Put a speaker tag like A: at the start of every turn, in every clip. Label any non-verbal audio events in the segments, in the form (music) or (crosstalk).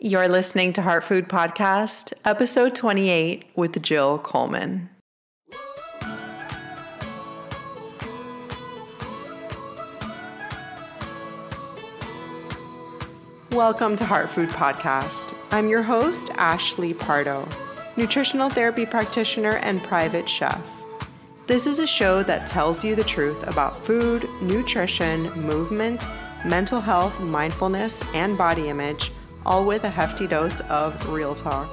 A: You're listening to Heart Food Podcast, episode 28 with Jill Coleman. Welcome to Heart Food Podcast. I'm your host, Ashley Pardo, nutritional therapy practitioner and private chef. This is a show that tells you the truth about food, nutrition, movement, mental health, mindfulness, and body image, all with a hefty dose of real talk.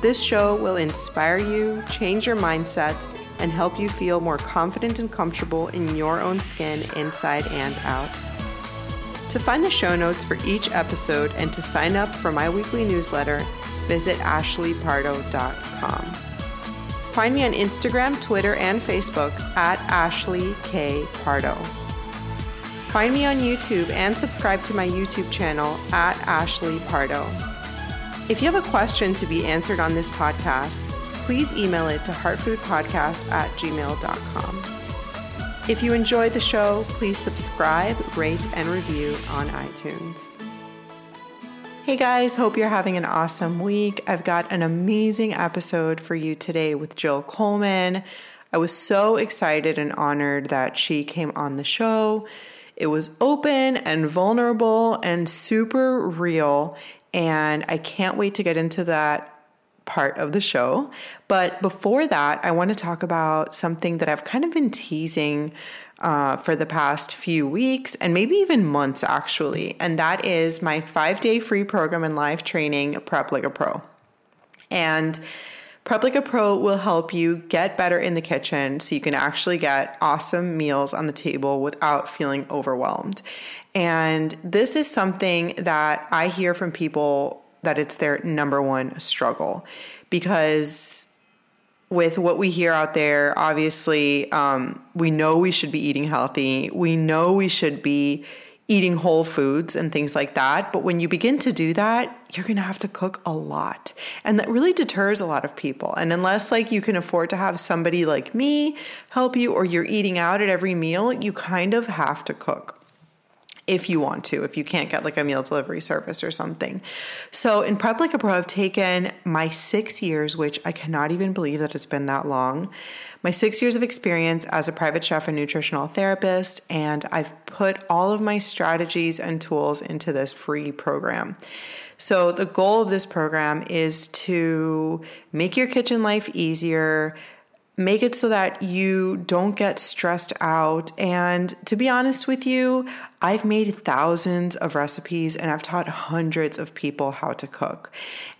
A: This show will inspire you, change your mindset, and help you feel more confident and comfortable in your own skin inside and out. To find the show notes for each episode and to sign up for my weekly newsletter, visit ashleypardo.com. Find me on Instagram, Twitter, and Facebook at Ashley K. Pardo. Find me on YouTube and subscribe to my YouTube channel at Ashley Pardo. If you have a question to be answered on this podcast, please email it to heartfoodpodcast at gmail.com. If you enjoyed the show, please subscribe, rate, and review on iTunes. Hey guys, hope you're having an awesome week. I've got an amazing episode for you today with Jill Coleman. I was so excited and honored that she came on the show. It was open and vulnerable and super real, and I can't wait to get into that part of the show. But before that, I want to talk about something that I've kind of been teasing uh, for the past few weeks and maybe even months actually. And that is my five day free program and live training, Prep Like a Pro. And Prep Like a Pro will help you get better in the kitchen so you can actually get awesome meals on the table without feeling overwhelmed. And this is something that I hear from people that it's their number one struggle because with what we hear out there, obviously, um, we know we should be eating healthy. We know we should be eating whole foods and things like that. But when you begin to do that, you're going to have to cook a lot. And that really deters a lot of people. And unless like you can afford to have somebody like me help you or you're eating out at every meal, you kind of have to cook if you want to, if you can't get like a meal delivery service or something. So in Prep Like a Pro, I've taken my six years, which I cannot even believe that it's been that long, my six years of experience as a private chef and nutritional therapist, and I've put all of my strategies and tools into this free program. So, the goal of this program is to make your kitchen life easier, make it so that you don't get stressed out. And to be honest with you, I've made thousands of recipes and I've taught hundreds of people how to cook.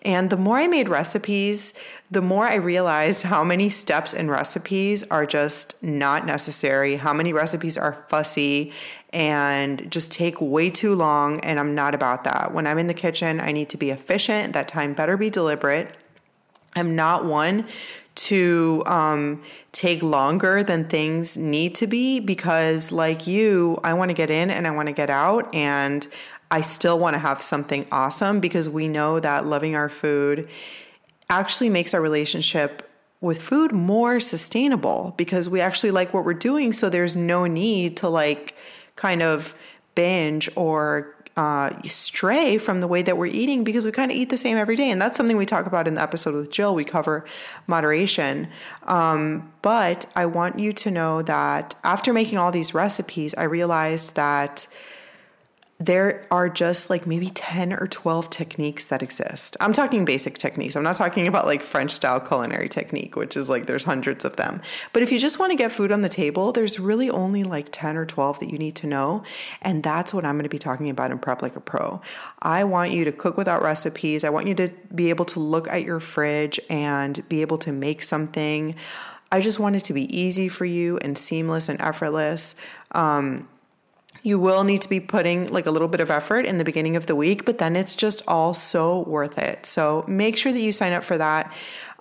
A: And the more I made recipes, the more I realized how many steps in recipes are just not necessary, how many recipes are fussy and just take way too long. And I'm not about that. When I'm in the kitchen, I need to be efficient. That time better be deliberate. I'm not one to um, take longer than things need to be because, like you, I want to get in and I want to get out, and I still want to have something awesome because we know that loving our food actually makes our relationship with food more sustainable because we actually like what we're doing. So there's no need to like kind of binge or uh, stray from the way that we're eating because we kind of eat the same every day. And that's something we talk about in the episode with Jill. We cover moderation. Um, but I want you to know that after making all these recipes, I realized that there are just like maybe 10 or 12 techniques that exist. I'm talking basic techniques. I'm not talking about like French style culinary technique, which is like there's hundreds of them. But if you just want to get food on the table, there's really only like 10 or 12 that you need to know. And that's what I'm going to be talking about in Prep Like a Pro. I want you to cook without recipes. I want you to be able to look at your fridge and be able to make something. I just want it to be easy for you and seamless and effortless. Um, you will need to be putting like a little bit of effort in the beginning of the week, but then it's just all so worth it. So make sure that you sign up for that.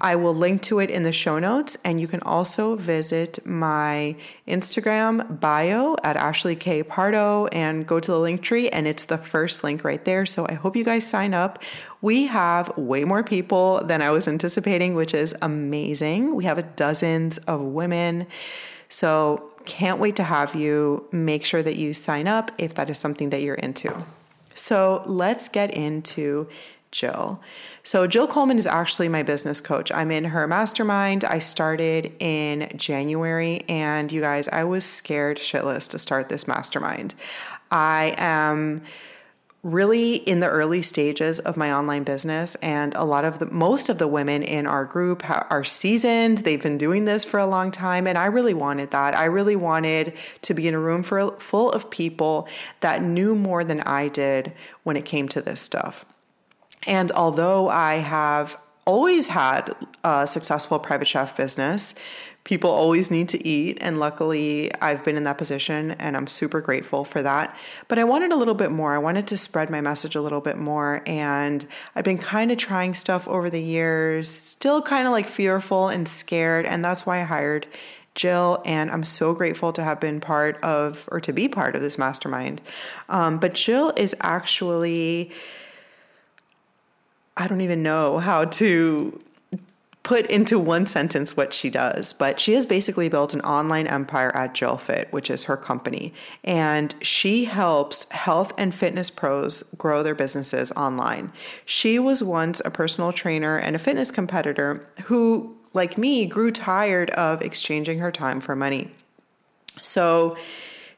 A: I will link to it in the show notes, and you can also visit my Instagram bio at Ashley K Pardo and go to the link tree, and it's the first link right there. So I hope you guys sign up. We have way more people than I was anticipating, which is amazing. We have dozens of women. So can't wait to have you. Make sure that you sign up if that is something that you're into. So let's get into Jill. So, Jill Coleman is actually my business coach. I'm in her mastermind. I started in January, and you guys, I was scared shitless to start this mastermind. I am really in the early stages of my online business and a lot of the most of the women in our group are seasoned. They've been doing this for a long time and i really wanted that. I really wanted to be in a room for, full of people that knew more than i did when it came to this stuff. And although i have always had a successful private chef business people always need to eat. And luckily, I've been in that position and I'm super grateful for that. But I wanted a little bit more. I wanted to spread my message a little bit more. And I've been kind of trying stuff over the years, still kind of like fearful and scared. And that's why I hired Jill, and I'm so grateful to have been part of or to be part of this mastermind. Um, but Jill is actually, I don't even know how to put into one sentence what she does, but she has basically built an online empire at JillFit, which is her company. And she helps health and fitness pros grow their businesses online. She was once a personal trainer and a fitness competitor who, like me, grew tired of exchanging her time for money. So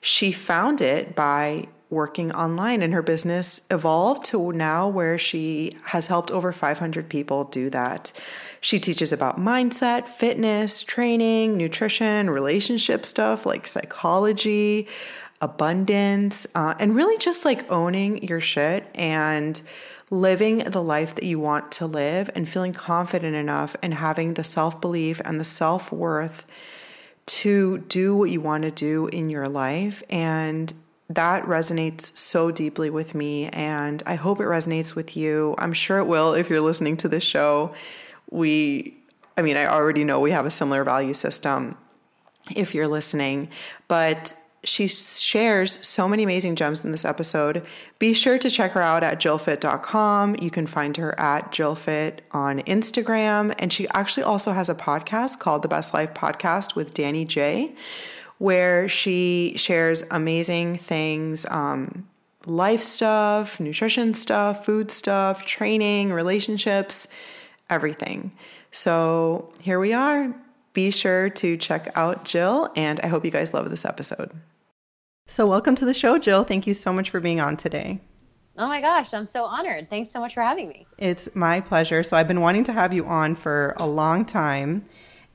A: she found it by working online and her business evolved to now where she has helped over 500 people do that. She teaches about mindset, fitness, training, nutrition, relationship stuff like psychology, abundance, uh, and really just like owning your shit and living the life that you want to live and feeling confident enough and having the self belief and the self worth to do what you want to do in your life. And that resonates so deeply with me, and I hope it resonates with you. I'm sure it will if you're listening to this show we, I mean, I already know we have a similar value system if you're listening, but she shares so many amazing gems in this episode. Be sure to check her out at jillfit.com. You can find her at jillfit on Instagram. And she actually also has a podcast called The Best Life Podcast with Danny J, where she shares amazing things um, life stuff, nutrition stuff, food stuff, training, relationships everything. So here we are. Be sure to check out Jill, and I hope you guys love this episode. So, welcome to the show, Jill. Thank you so much for being on today.
B: Oh my gosh, I'm so honored. Thanks so much for having me.
A: It's my pleasure. So, I've been wanting to have you on for a long time.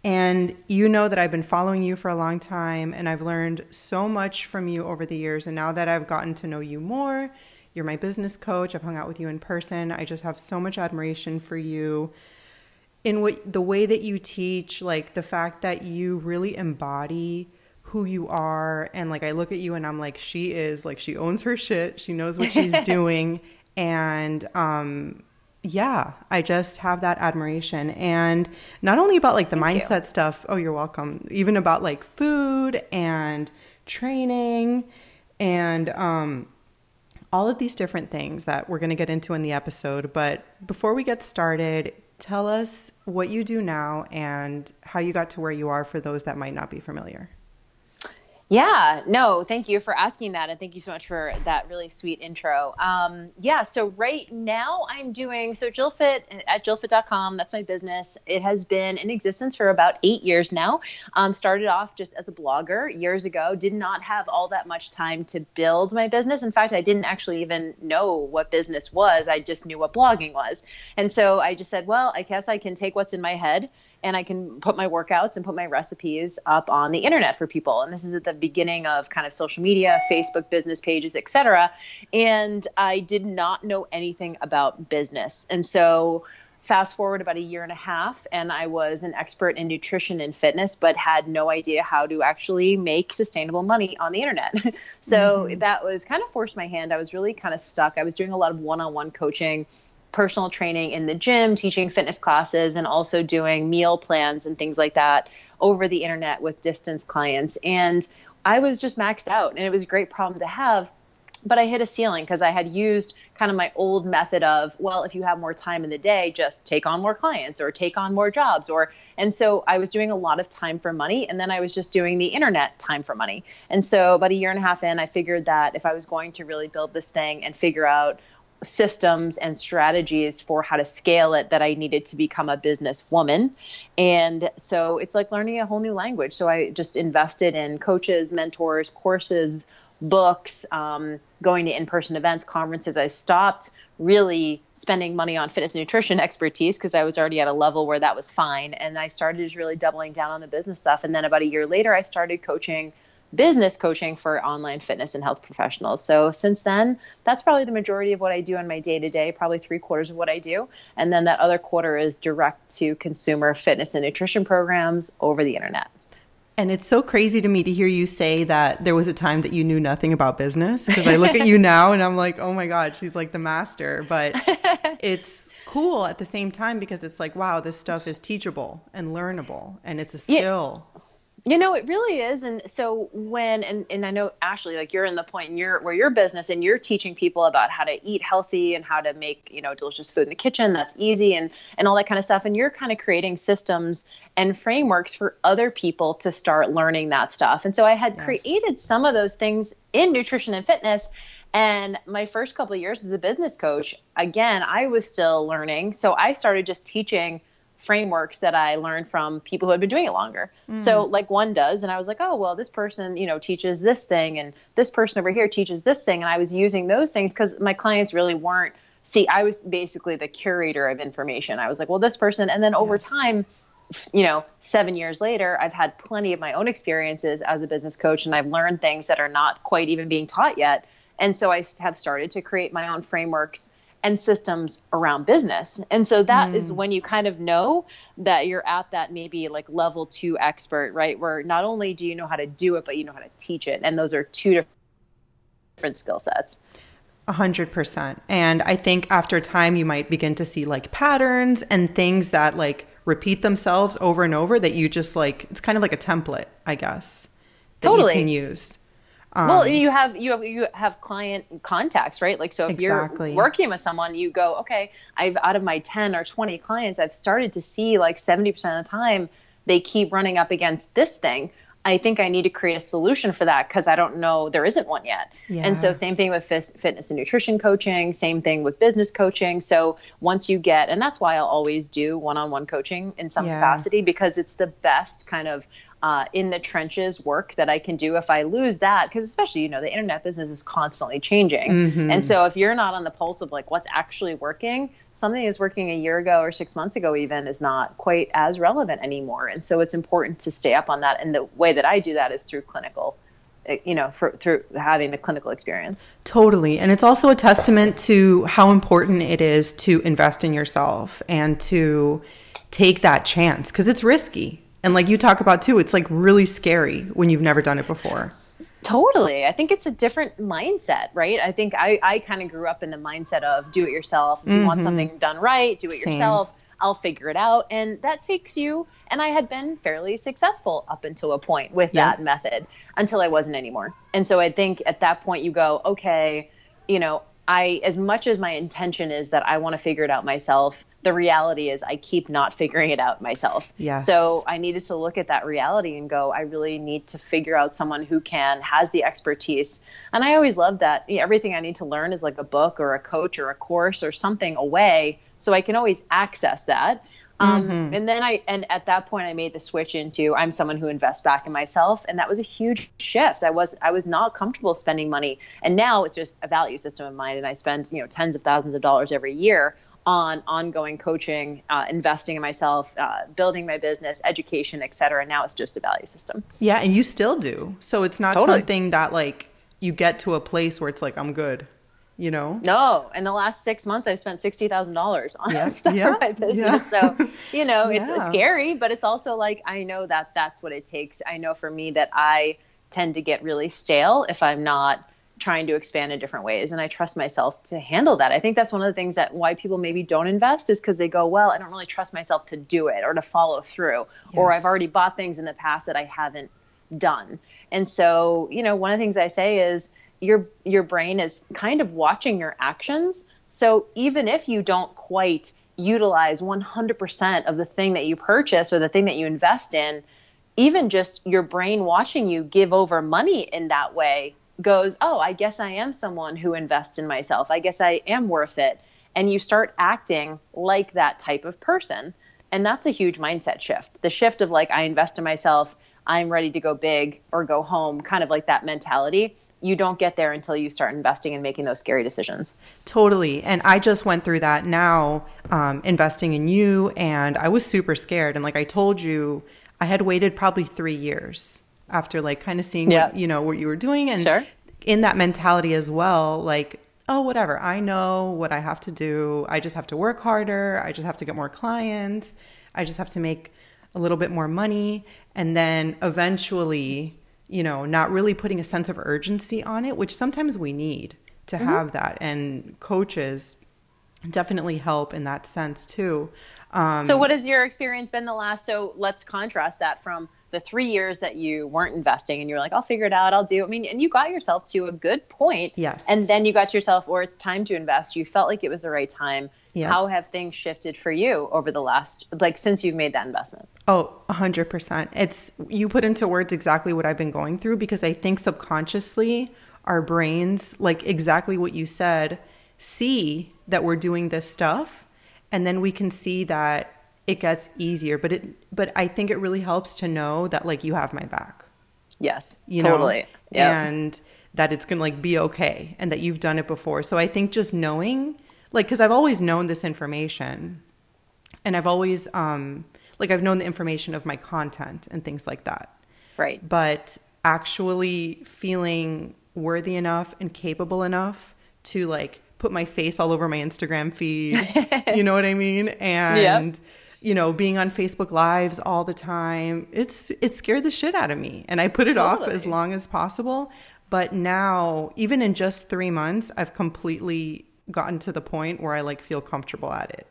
A: And you know that I've been following you for a long time, and I've learned so much from you over the years. And now that I've gotten to know you more, you're my business coach. I've hung out with you in person. I just have so much admiration for you in what the way that you teach, like the fact that you really embody who you are and like I look at you and I'm like she is like she owns her shit. She knows what she's (laughs) doing and um yeah, I just have that admiration. And not only about like the Thank mindset you. stuff, oh, you're welcome, even about like food and training and um, all of these different things that we're going to get into in the episode. But before we get started, tell us what you do now and how you got to where you are for those that might not be familiar.
B: Yeah, no, thank you for asking that. And thank you so much for that really sweet intro. Um, yeah, so right now I'm doing, so JillFit at JillFit.com, that's my business. It has been in existence for about eight years now. Um, started off just as a blogger years ago, did not have all that much time to build my business. In fact, I didn't actually even know what business was, I just knew what blogging was. And so I just said, well, I guess I can take what's in my head and I can put my workouts and put my recipes up on the internet for people. And this is at the beginning of kind of social media, Facebook business pages, etc. And I did not know anything about business. And so fast forward about a year and a half and i was an expert in nutrition and fitness but had no idea how to actually make sustainable money on the internet (laughs) so mm-hmm. that was kind of forced my hand i was really kind of stuck i was doing a lot of one-on-one coaching personal training in the gym, teaching fitness classes, and also doing meal plans and things like that over the internet with distance clients. And I was just maxed out, and it was a great problem to have. But I hit a ceiling because I had used kind of my old method of, well, if you have more time in the day, just take on more clients or take on more jobs. Or, and so I was doing a lot of time for money. And then I was just doing the internet time for money. And so about a year and a half in, I figured that if I was going to really build this thing and figure out systems and strategies for how to scale it that I needed to become a business woman. And so it's like learning a whole new language. So I just invested in coaches, mentors, courses, books, um, going to in person events, conferences. I stopped really spending money on fitness nutrition (laughs) expertise because I was already at a level where that was fine. And I started just really doubling down on the business stuff. And then about a year later, I started coaching business coaching for online fitness and health professionals. So since then, that's probably the majority of what I do in my day to day, probably three quarters of what I do. And then that other quarter is direct to consumer fitness and nutrition programs over the internet.
A: And it's so crazy to me to hear you say that there was a time that you knew nothing about business because I look at you (laughs) now and I'm like, oh my God, she's like the master. But (laughs) it's cool at the same time because it's like, wow, this stuff is teachable and learnable and it's a skill.
B: Yeah. You know, it really is. And so when and, and I know Ashley, like you're in the point in your where your business and you're teaching people about how to eat healthy and how to make, you know, delicious food in the kitchen that's easy and and all that kind of stuff. And you're kind of creating systems and frameworks for other people to start learning that stuff. And so I had yes. created some of those things in nutrition and fitness. And my first couple of years as a business coach, again, I was still learning. So I started just teaching frameworks that I learned from people who had been doing it longer. Mm. So like one does, and I was like, oh well, this person you know teaches this thing, and this person over here teaches this thing, and I was using those things because my clients really weren't. See, I was basically the curator of information. I was like, well, this person, and then over yes. time you know, seven years later, I've had plenty of my own experiences as a business coach, and I've learned things that are not quite even being taught yet. And so I have started to create my own frameworks and systems around business. And so that mm. is when you kind of know that you're at that maybe like level two expert, right? Where not only do you know how to do it, but you know how to teach it. And those are two different skill sets.
A: A hundred percent. And I think after time, you might begin to see like patterns and things that like repeat themselves over and over that you just like, it's kind of like a template, I guess.
B: totally.
A: you can use.
B: Um, well, you have you have you have client contacts, right? Like, so if exactly. you're working with someone, you go, okay, I've out of my ten or twenty clients, I've started to see like seventy percent of the time they keep running up against this thing. I think I need to create a solution for that because I don't know there isn't one yet. Yeah. And so same thing with fitness and nutrition coaching, same thing with business coaching. So once you get, and that's why I'll always do one-on-one coaching in some yeah. capacity because it's the best kind of uh, in the trenches work that I can do if I lose that, because especially, you know, the internet business is constantly changing. Mm-hmm. And so if you're not on the pulse of like what's actually working, something is working a year ago or six months ago even is not quite as relevant anymore. And so it's important to stay up on that. And the way that I do that is through clinical eh, you know for, through having the clinical experience
A: totally and it's also a testament to how important it is to invest in yourself and to take that chance because it's risky and like you talk about too, it's like really scary when you've never done it before.
B: Totally. I think it's a different mindset, right? I think I, I kind of grew up in the mindset of do it yourself. If you mm-hmm. want something done right, do it Same. yourself. I'll figure it out. And that takes you, and I had been fairly successful up until a point with that method until I wasn't anymore. And so I think at that point you go, okay, you know, I, as much as my intention is that I want to figure it out myself, the reality is I keep not (laughs) figuring it out myself.
A: Yes.
B: So I needed to look at that reality and go, I really need to figure out someone who can, has the expertise. And I always love that everything I need to learn is like a book or a coach or a course or something away. So I can always access that. Um, mm-hmm. And then I, and at that point, I made the switch into I'm someone who invests back in myself, and that was a huge shift. I was I was not comfortable spending money, and now it's just a value system of mine, and I spend you know tens of thousands of dollars every year on ongoing coaching, uh, investing in myself, uh, building my business, education, et cetera. Now it's just a value system.
A: Yeah, and you still do. So it's not totally. something that like you get to a place where it's like I'm good. You know?
B: No. In the last six months, I've spent sixty thousand dollars on yes. (laughs) stuff yeah. for my business. Yeah. So you know, it's scary, but it's also like I know that that's what it takes. I know for me that I tend to get really stale if I'm not trying to expand in different ways and i trust myself to handle that i think that's one of the things that why people maybe don't invest is because they go well i don't really trust myself to do it or to follow through yes. or i've already bought things in the past that i haven't done and so you know one of the things i say is your your brain is kind of watching your actions so even if you don't quite utilize 100% of the thing that you purchase or the thing that you invest in even just your brain watching you give over money in that way goes, Oh, I guess I am someone who invests in myself. I guess I am worth it. And you start acting like that type of person. And that's a huge mindset shift. The shift of like, I invest in myself, I'm ready to go big or go home, kind of like that mentality. You don't get there until you start investing and making those scary decisions.
A: Totally. And I just went through that now, um, investing in you. And I was super scared. And like I told you, I had waited probably three years after like kind of seeing
B: Yeah.
A: what, you know, what you were doing. And
B: Sure.
A: in that mentality as well, like, oh, whatever, I know what I have to do. I just have to work harder. I just have to get more clients. I just have to make a little bit more money. And then eventually, you know, not really putting a sense of urgency on it, which sometimes we need to have that. And coaches definitely help in that sense too. Um,
B: So, what has your experience been the last? So, let's contrast that from the three years that you weren't investing and you were like, I'll figure it out, I'll do. I mean, and you got yourself to a good point.
A: Yes.
B: And then you got yourself, or it's time to invest. You felt like it was the right time.
A: Yeah.
B: How have things shifted for you over the last, like, since you've made that investment?
A: Oh, 100%. It's you put into words exactly what I've been going through because I think subconsciously our brains, like exactly what you said, see that we're doing this stuff and then we can see that it gets easier, but it but I think it really helps to know that like you have my back.
B: Yes.
A: You
B: totally.
A: know,
B: Yeah.
A: and that it's gonna like be okay and that you've done it before. So I think just knowing, like, because I've always known this information, and I've always um like I've known the information of my content and things like that,
B: right.
A: but actually feeling worthy enough and capable enough to like put my face all over my Instagram feed, (laughs) you know what I mean, and. You know, being on Facebook Lives all the time, it's it scared the shit out of me, and I put it off as long as possible. But now, even in just three months, I've completely gotten to the point where I like feel comfortable at it.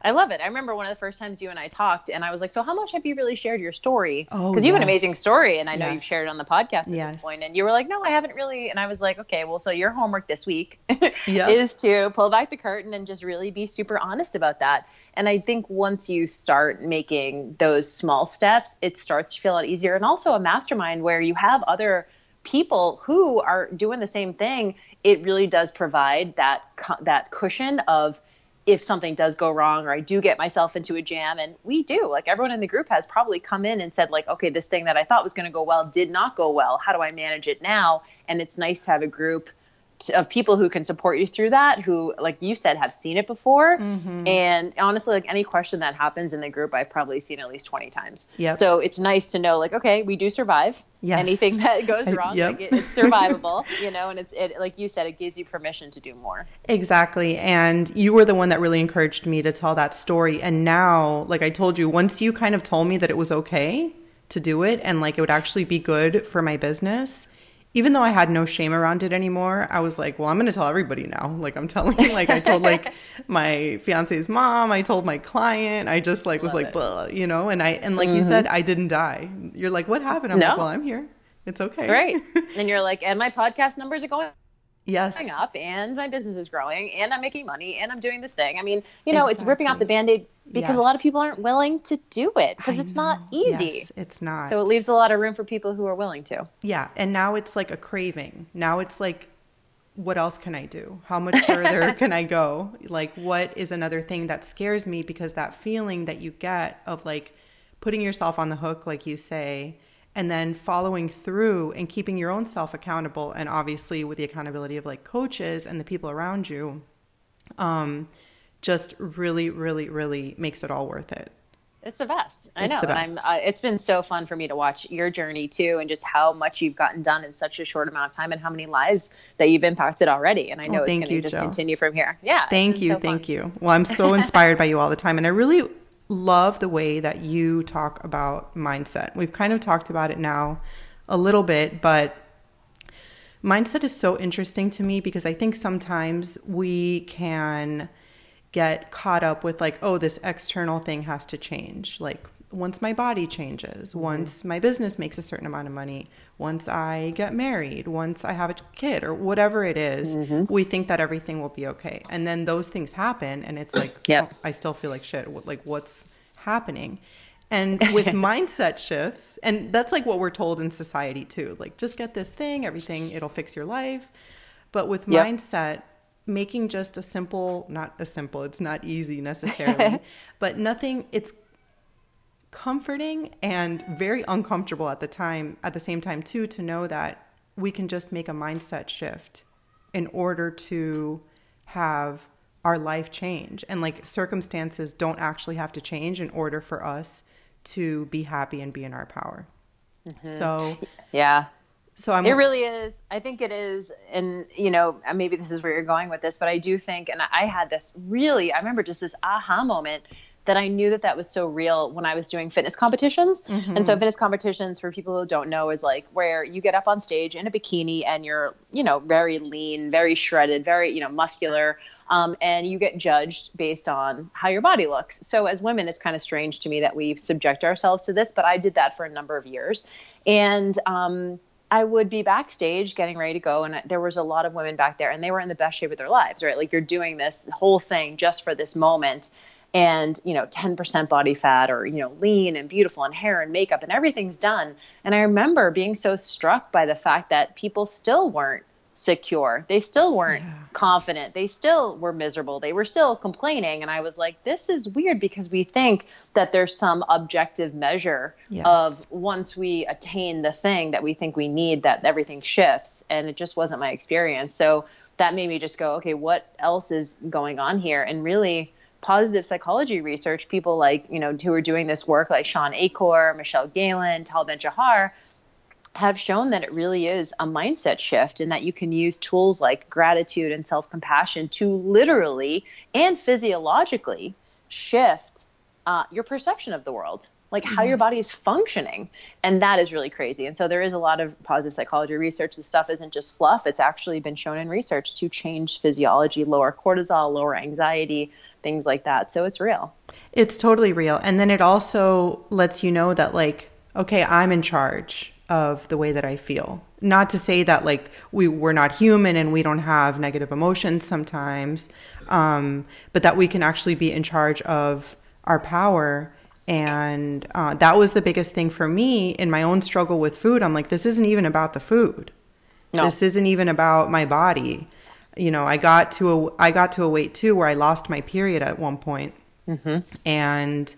B: I love it. I remember one of the first times you and I talked, and I was like, "So, how much have you really shared your story?
A: Oh,
B: because you have an amazing story, and I know you've shared it on the podcast at
A: Yes.
B: this point." And you were like, "No, I haven't really." And I was like, "Okay, well, so your homework this week (laughs)
A: Yep.
B: is to pull back the curtain and just really be super honest about that." And I think once you start making those small steps, it starts to feel a lot easier. And also a mastermind where you have other people who are doing the same thing. It really does provide that cu- that cushion of if something does go wrong or I do get myself into a jam and we do like everyone in the group has probably come in and said like okay this thing that I thought was going to go well did not go well. How do I manage it now? And it's nice to have a group of people who can support you through that who like you said have seen it before
A: Mm-hmm.
B: and honestly like any question that happens in the group I've probably seen at least 20 times
A: yeah
B: so it's nice to know like okay we do survive
A: Yes.
B: anything that (laughs) goes
A: I-
B: wrong
A: yep.
B: like it, it's survivable (laughs) you know and it's it like you said it gives you permission to do more
A: Exactly. And you were the one that really encouraged me to tell that story. And now, like I told you, once you kind of told me that it was okay to do it and like it would actually be good for my business, even though I had no shame around it anymore, I was like, well, I'm going to tell everybody now. (laughs) Like I'm telling, like I told like (laughs) my fiance's mom, I told my client, I just like was
B: Love
A: like. Blah, you know, and I, and like you mm-hmm. said, I didn't die. You're like, what happened? I'm
B: No.
A: like, well, I'm here. It's okay.
B: right (laughs) and you're like and my podcast numbers are going
A: yes.
B: up and my business is growing and I'm making money and I'm doing this thing. I mean, you know, it's ripping off the
A: Exactly.
B: band-aid because a lot of people aren't willing to do it because it's not easy.
A: Yes, it's not.
B: So it leaves a lot of room for people who are willing to.
A: Yeah, and now it's like a craving. Now it's like what else can I do? How much further (laughs) can I go? Like what is another thing that scares me because that feeling that you get of like putting yourself on the hook like you say and then following through and keeping your own self accountable and obviously with the accountability of like coaches and the people around you um just really really really makes it all worth it.
B: It's the best. I
A: It's
B: know.
A: the
B: And. I'm, uh, it's been so fun for me to watch your journey too, and just how much you've gotten done in such a short amount of time, and how many lives that you've impacted already. And I know
A: Oh,
B: it's going to just
A: Jill.
B: continue from here. Yeah.
A: Thank you,
B: so fun.
A: thank you. Well, I'm so (laughs) inspired by you all the time, and I really love the way that you talk about mindset. We've kind of talked about it now a little bit, but mindset is so interesting to me because I think sometimes we can get caught up with like, oh, this external thing has to change. Like once my body changes, mm-hmm. once my business makes a certain amount of money, once I get married, once I have a kid or whatever it is, mm-hmm. we think that everything will be okay. And then those things happen and it's like,
B: Yep.
A: oh, I still feel like shit. Like what's happening? And with (laughs) mindset shifts, and that's like what we're told in society too like, just get this thing, everything, it'll fix your life. But with yep. mindset, making just a simple, not a simple, it's not easy necessarily, (laughs) but nothing, it's comforting and very uncomfortable at the time, at the same time, too, to know that we can just make a mindset shift in order to have our life change. And like circumstances don't actually have to change in order for us to be happy and be in our power. Mm-hmm. So,
B: yeah. So I'm, it really is. I think it is. And, you know, maybe this is where you're going with this, but I do think, and I had this really, I remember just this aha moment that I knew that that was so real when I was doing fitness competitions. Mm-hmm. And so fitness competitions for people who don't know is like where you get up on stage in a bikini and you're, you know, very lean, very shredded, very, you know, muscular. Um, and you get judged based on how your body looks. So as women, it's kind of strange to me that we subject ourselves to this, but I did that for a number of years. And um, I would be backstage getting ready to go, and there was a lot of women back there, and they were in the best shape of their lives, right? Like you're doing this whole thing just for this moment and you know 10% body fat or you know lean and beautiful and hair and makeup and everything's done. And i remember being so struck by the fact that people still weren't secure. They still weren't yeah. confident. They still were miserable. They were still complaining. And i was like this is weird because we think that there's some objective measure yes. of once we attain the thing that we think we need that everything shifts. And it just wasn't my experience. So that made me just go okay what else is going on here? And really positive psychology research, people like, you know, who are doing this work like Shawn Achor, Michelle Gielan, Tal Ben-Shahar, have shown that it really is a mindset shift and that you can use tools like gratitude and self-compassion to literally and physiologically shift uh, your perception of the world like how yes. your body is functioning. And that is really crazy. And so there is a lot of positive psychology research. This stuff isn't just fluff. It's actually been shown in research to change physiology lower cortisol lower anxiety things like that. So it's real.
A: It's totally real. And then it also lets you know that like okay i'm in charge of the way that i feel. Not to say that like we we're not human and we don't have negative emotions sometimes um, but that we can actually be in charge of our power and uh, that was the biggest thing for me in my own struggle with food. I'm like, this isn't even about the food. No. This isn't even about my body. You know, I got to a I got to a weight too where I lost my period at one point. Mm-hmm. and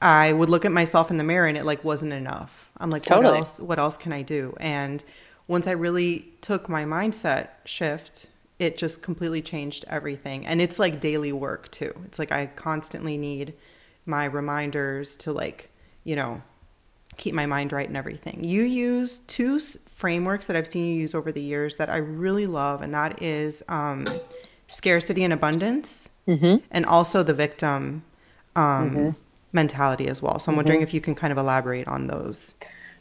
A: I would look at myself in the mirror and it like wasn't enough. I'm like, totally. what else? What else can I do? And once I really took my mindset shift, it just completely changed everything. And it's like daily work too. It's like I constantly need my reminders to like, you know, keep my mind right and everything. You use two frameworks that I've seen you use over the years that I really love, and that is um, scarcity and abundance, mm-hmm. and also the victim um, mm-hmm. mentality as well. So I'm mm-hmm. wondering if you can kind of elaborate on those.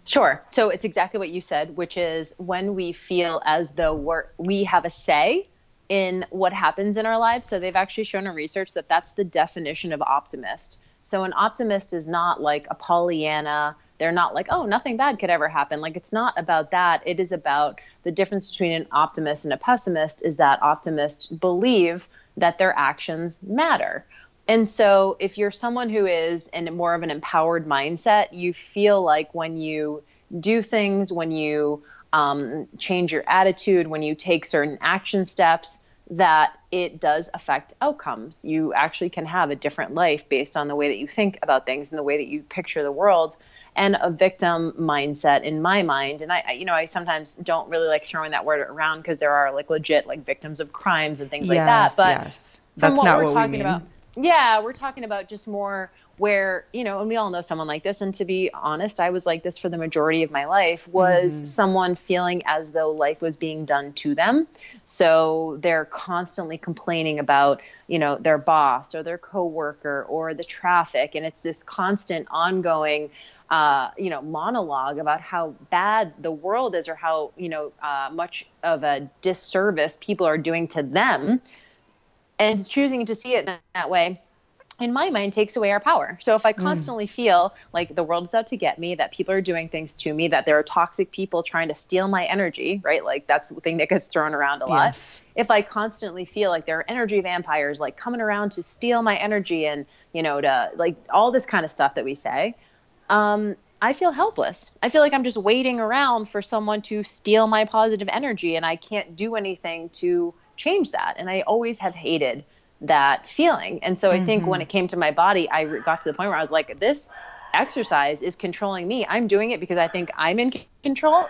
B: Sure. So it's exactly what you said, which is when we feel as though we're, we have a say in what happens in our lives. So they've actually shown in research that that's the definition of optimist so an optimist is not like a Pollyanna. They're not like, oh, nothing bad could ever happen. Like it's not about that. It is about the difference between an optimist and a pessimist is that optimists believe that their actions matter. And so if you're someone who is in more of an empowered mindset, you feel like when you do things, when you um, change your attitude, when you take certain action steps, that it does affect outcomes. You actually can have a different life based on the way that you think about things and the way that you picture the world. And a victim mindset, in my mind, and I, you know, I sometimes don't really like throwing that word around because there are like legit like victims of crimes and things yes, like that. But
A: yes, that's what not what we mean.
B: About, yeah, we're talking about just more where you know and we all know someone like this. And to be honest i was like this for the majority of my life was mm-hmm. someone feeling as though life was being done to them. So they're constantly complaining about you know their boss or their coworker or the traffic. And it's this constant ongoing uh, you know monologue about how bad the world is or how you know uh, much of a disservice people are doing to them. And choosing to see it that way in my mind takes away our power. So if I mm. constantly mm. feel like the world is out to get me, that people are doing things to me, that there are toxic people trying to steal my energy, right? Like that's the thing that gets thrown around a lot. Yes. If I constantly feel like there are energy vampires like coming around to steal my energy and, you know, to like all this kind of stuff that we say, um, I feel helpless. I feel like I'm just waiting around for someone to steal my positive energy and I can't do anything to change that. And I always have hated that feeling. And so I think when mm-hmm. it came to my body, I got to the point where I was like, this exercise is controlling me. I'm doing it because I think I'm in control.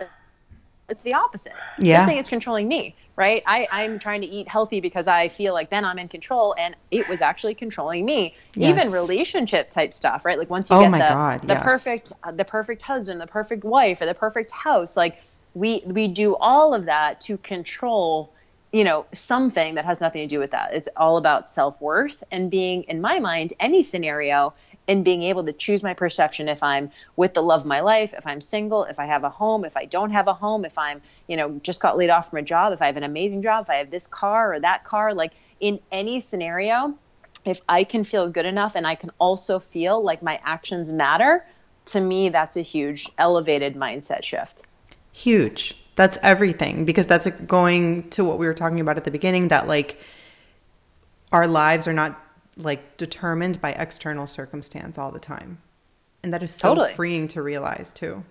B: It's the opposite.
A: Yeah.
B: I think it's controlling me, right? I, I'm trying to eat healthy because I feel like then I'm in control and it was actually controlling me. Yes. Even relationship type stuff, right? Like once you
A: oh
B: get the,
A: God,
B: the
A: yes.
B: perfect the perfect husband, the perfect wife, or the perfect house, like we we do all of that to control you know something that has nothing to do with that. It's all about self-worth and being in my mind any scenario and being able to choose my perception if i'm with the love of my life if i'm single if i have a home if i don't have a home if i'm you know just got laid off from a job if i have an amazing job if i have this car or that car. Like in any scenario if i can feel good enough and i can also feel like my actions matter to me that's a huge elevated mindset shift.
A: Huge that's everything because that's going to what we were talking about at the beginning that like our lives are not like determined by external circumstance all the time. And that is so totally. freeing to realize too.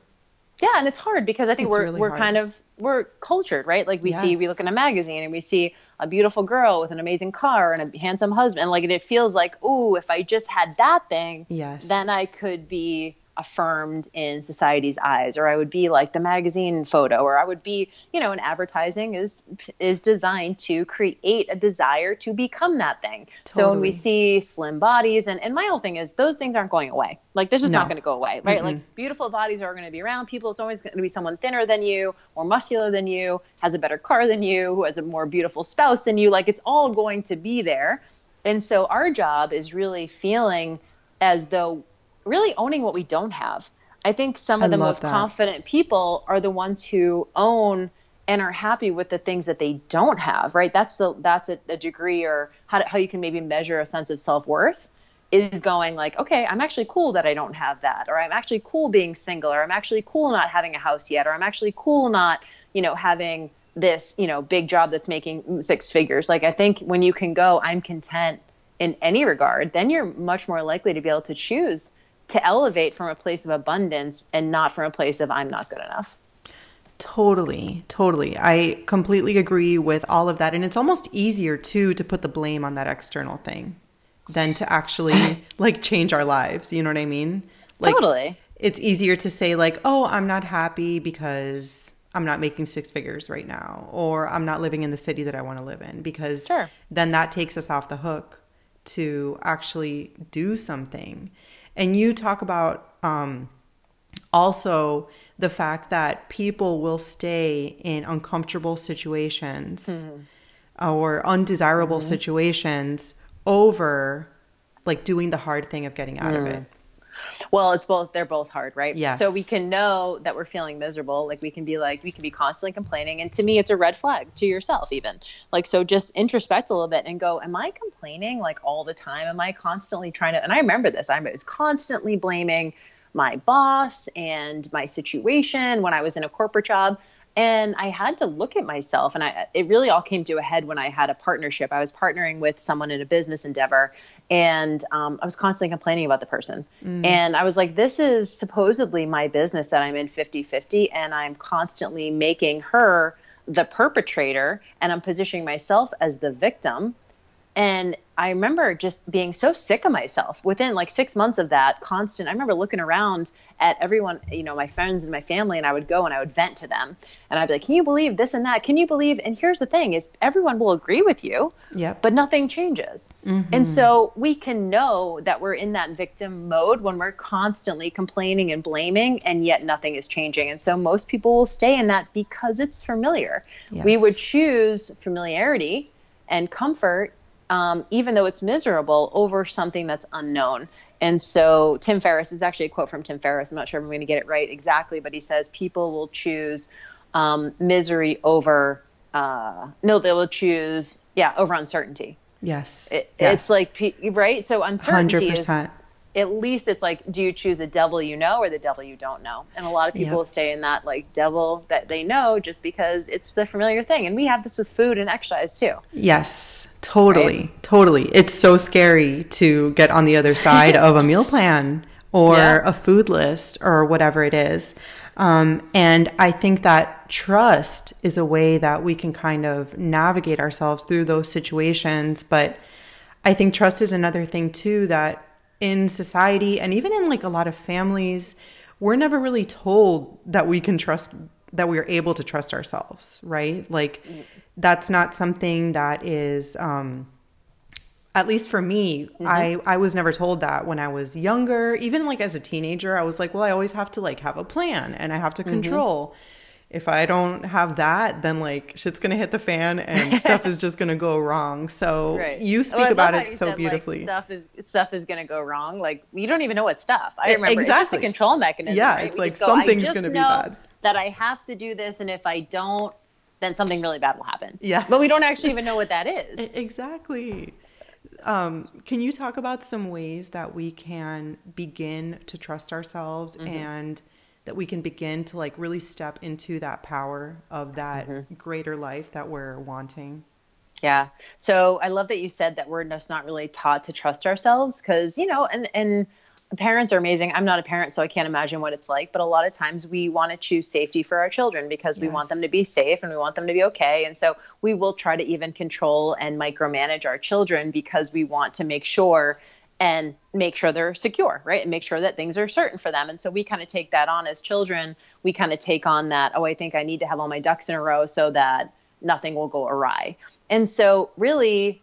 B: Yeah, and it's hard because I think it's we're really we're hard. kind of we're cultured, right? Like we yes. see we look in a magazine and we see a beautiful girl with an amazing car and a handsome husband. Like it feels like, oh, if I just had that thing,
A: yes.
B: then I could be affirmed in society's eyes or i would be like the magazine photo or i would be you know and advertising is is designed to create a desire to become that thing. Totally. so when we see slim bodies and and my whole thing is those things aren't going away. Like this is no. not going to go away right? Mm like beautiful bodies are going to be around people. It's always going to be someone thinner than you more muscular than you has a better car than you who has a more beautiful spouse than you. Like it's all going to be there. And so our job is really feeling as though really owning what we don't have. I think some of I the most that. confident people are the ones who own and are happy with the things that they don't have, right? That's the that's a, a degree or how, how you can maybe measure a sense of self-worth is going like, okay, I'm actually cool that I don't have that, or I'm actually cool being single, or I'm actually cool not having a house yet, or I'm actually cool not, you know, having this, you know, big job that's making six figures. Like I think when you can go, I'm content in any regard, then you're much more likely to be able to choose to elevate from a place of abundance and not from a place of I'm not good enough.
A: Totally, totally. I completely agree with all of that. And it's almost easier too to put the blame on that external thing than to actually (laughs) like change our lives. You know what I mean? Like,
B: totally.
A: It's easier to say, like, oh, I'm not happy because I'm not making six figures right now, or I'm not living in the city that I want to live in, because
B: sure.
A: then that takes us off the hook to actually do something. And you talk about um, also the fact that people will stay in uncomfortable situations mm-hmm. or undesirable mm-hmm. situations over like doing the hard thing of getting out mm. of it.
B: Well, it's both. They're both hard, right?
A: Yes.
B: So we can know that we're feeling miserable. Like we can be like, we can be constantly complaining. And to me, it's a red flag to yourself, even. Like, so just introspect a little bit and go, am I complaining like all the time? Am I constantly trying to, and I remember this, I was constantly blaming my boss and my situation when I was in a corporate job and I had to look at myself, and I, it really all came to a head when I had a partnership. I was partnering with someone in a business endeavor, and um, I was constantly complaining about the person. Mm. And I was like, this is supposedly my business that I'm in 50 50, and I'm constantly making her the perpetrator, and I'm positioning myself as the victim. And I remember just being so sick of myself within like six months of that constant. I remember looking around at everyone, you know, my friends and my family, and I would go and I would vent to them. And I'd be like, Can you believe this and that? Can you believe? And here's the thing is everyone will agree with you,
A: yep.
B: but nothing changes. Mm-hmm. And so we can know that we're in that victim mode when we're constantly complaining and blaming, and yet nothing is changing. And so most people will stay in that because it's familiar. Yes. We would choose familiarity and comfort um, even though it's miserable, over something that's unknown. And so Tim Ferriss is actually a quote from Tim Ferriss. I'm not sure if I'm going to get it right exactly, but he says people will choose um, misery over uh, no, they will choose yeah over uncertainty.
A: Yes,
B: it,
A: yes.
B: it's like right. So uncertainty 100%. is at least it's like do you choose the devil you know or the devil you don't know and a lot of people yep. stay in that like devil that they know just because it's the familiar thing and we have this with food and exercise too
A: yes Totally, right? totally. It's so scary to get on the other (laughs) side of a meal plan or
B: Yeah.
A: a food list or whatever it is. Um, and I think that trust is a way that we can kind of navigate ourselves through those situations. But I think trust is another thing too that in society and even in like a lot of families, we're never really told that we can trust that we are able to trust ourselves, right? Like that's not something that is um at least for me, I I was never told that when I was younger, even like as a teenager, I was like, well, I always have to like have a plan and I have to control. If I don't have that, then like shit's gonna hit the fan and (laughs) stuff is just gonna go wrong. So
B: Right.
A: you
B: Oh,
A: speak about it so
B: said, like,
A: beautifully.
B: stuff is stuff is going to go wrong. Like you don't even know what stuff. I remember it's just
A: exactly.
B: a control mechanism.
A: Yeah,
B: right?
A: it's
B: We
A: like
B: go,
A: something's gonna be bad.
B: That I have to do this, and if I don't, then something really bad will happen.
A: Yeah,
B: but we don't actually even know what that is. (laughs)
A: Exactly. Um, can you talk about some ways that we can begin to trust ourselves
B: Mm-hmm.
A: and that we can begin to like really step into that power of that
B: Mm-hmm.
A: greater life that we're wanting?
B: Yeah. So I love that you said that we're just not really taught to trust ourselves because, you know, and, and parents are amazing. I'm not a parent, so I can't imagine what it's like. But a lot of times we want to choose safety for our children because we want them to be safe and we want them to be okay. And so we will try to even control and micromanage our children because we want to make sure and make sure they're secure, right? And make sure that things are certain for them. And so we kind of take that on as children. We kind of take on that, oh, I think I need to have all my ducks in a row so that nothing will go awry. And so, really,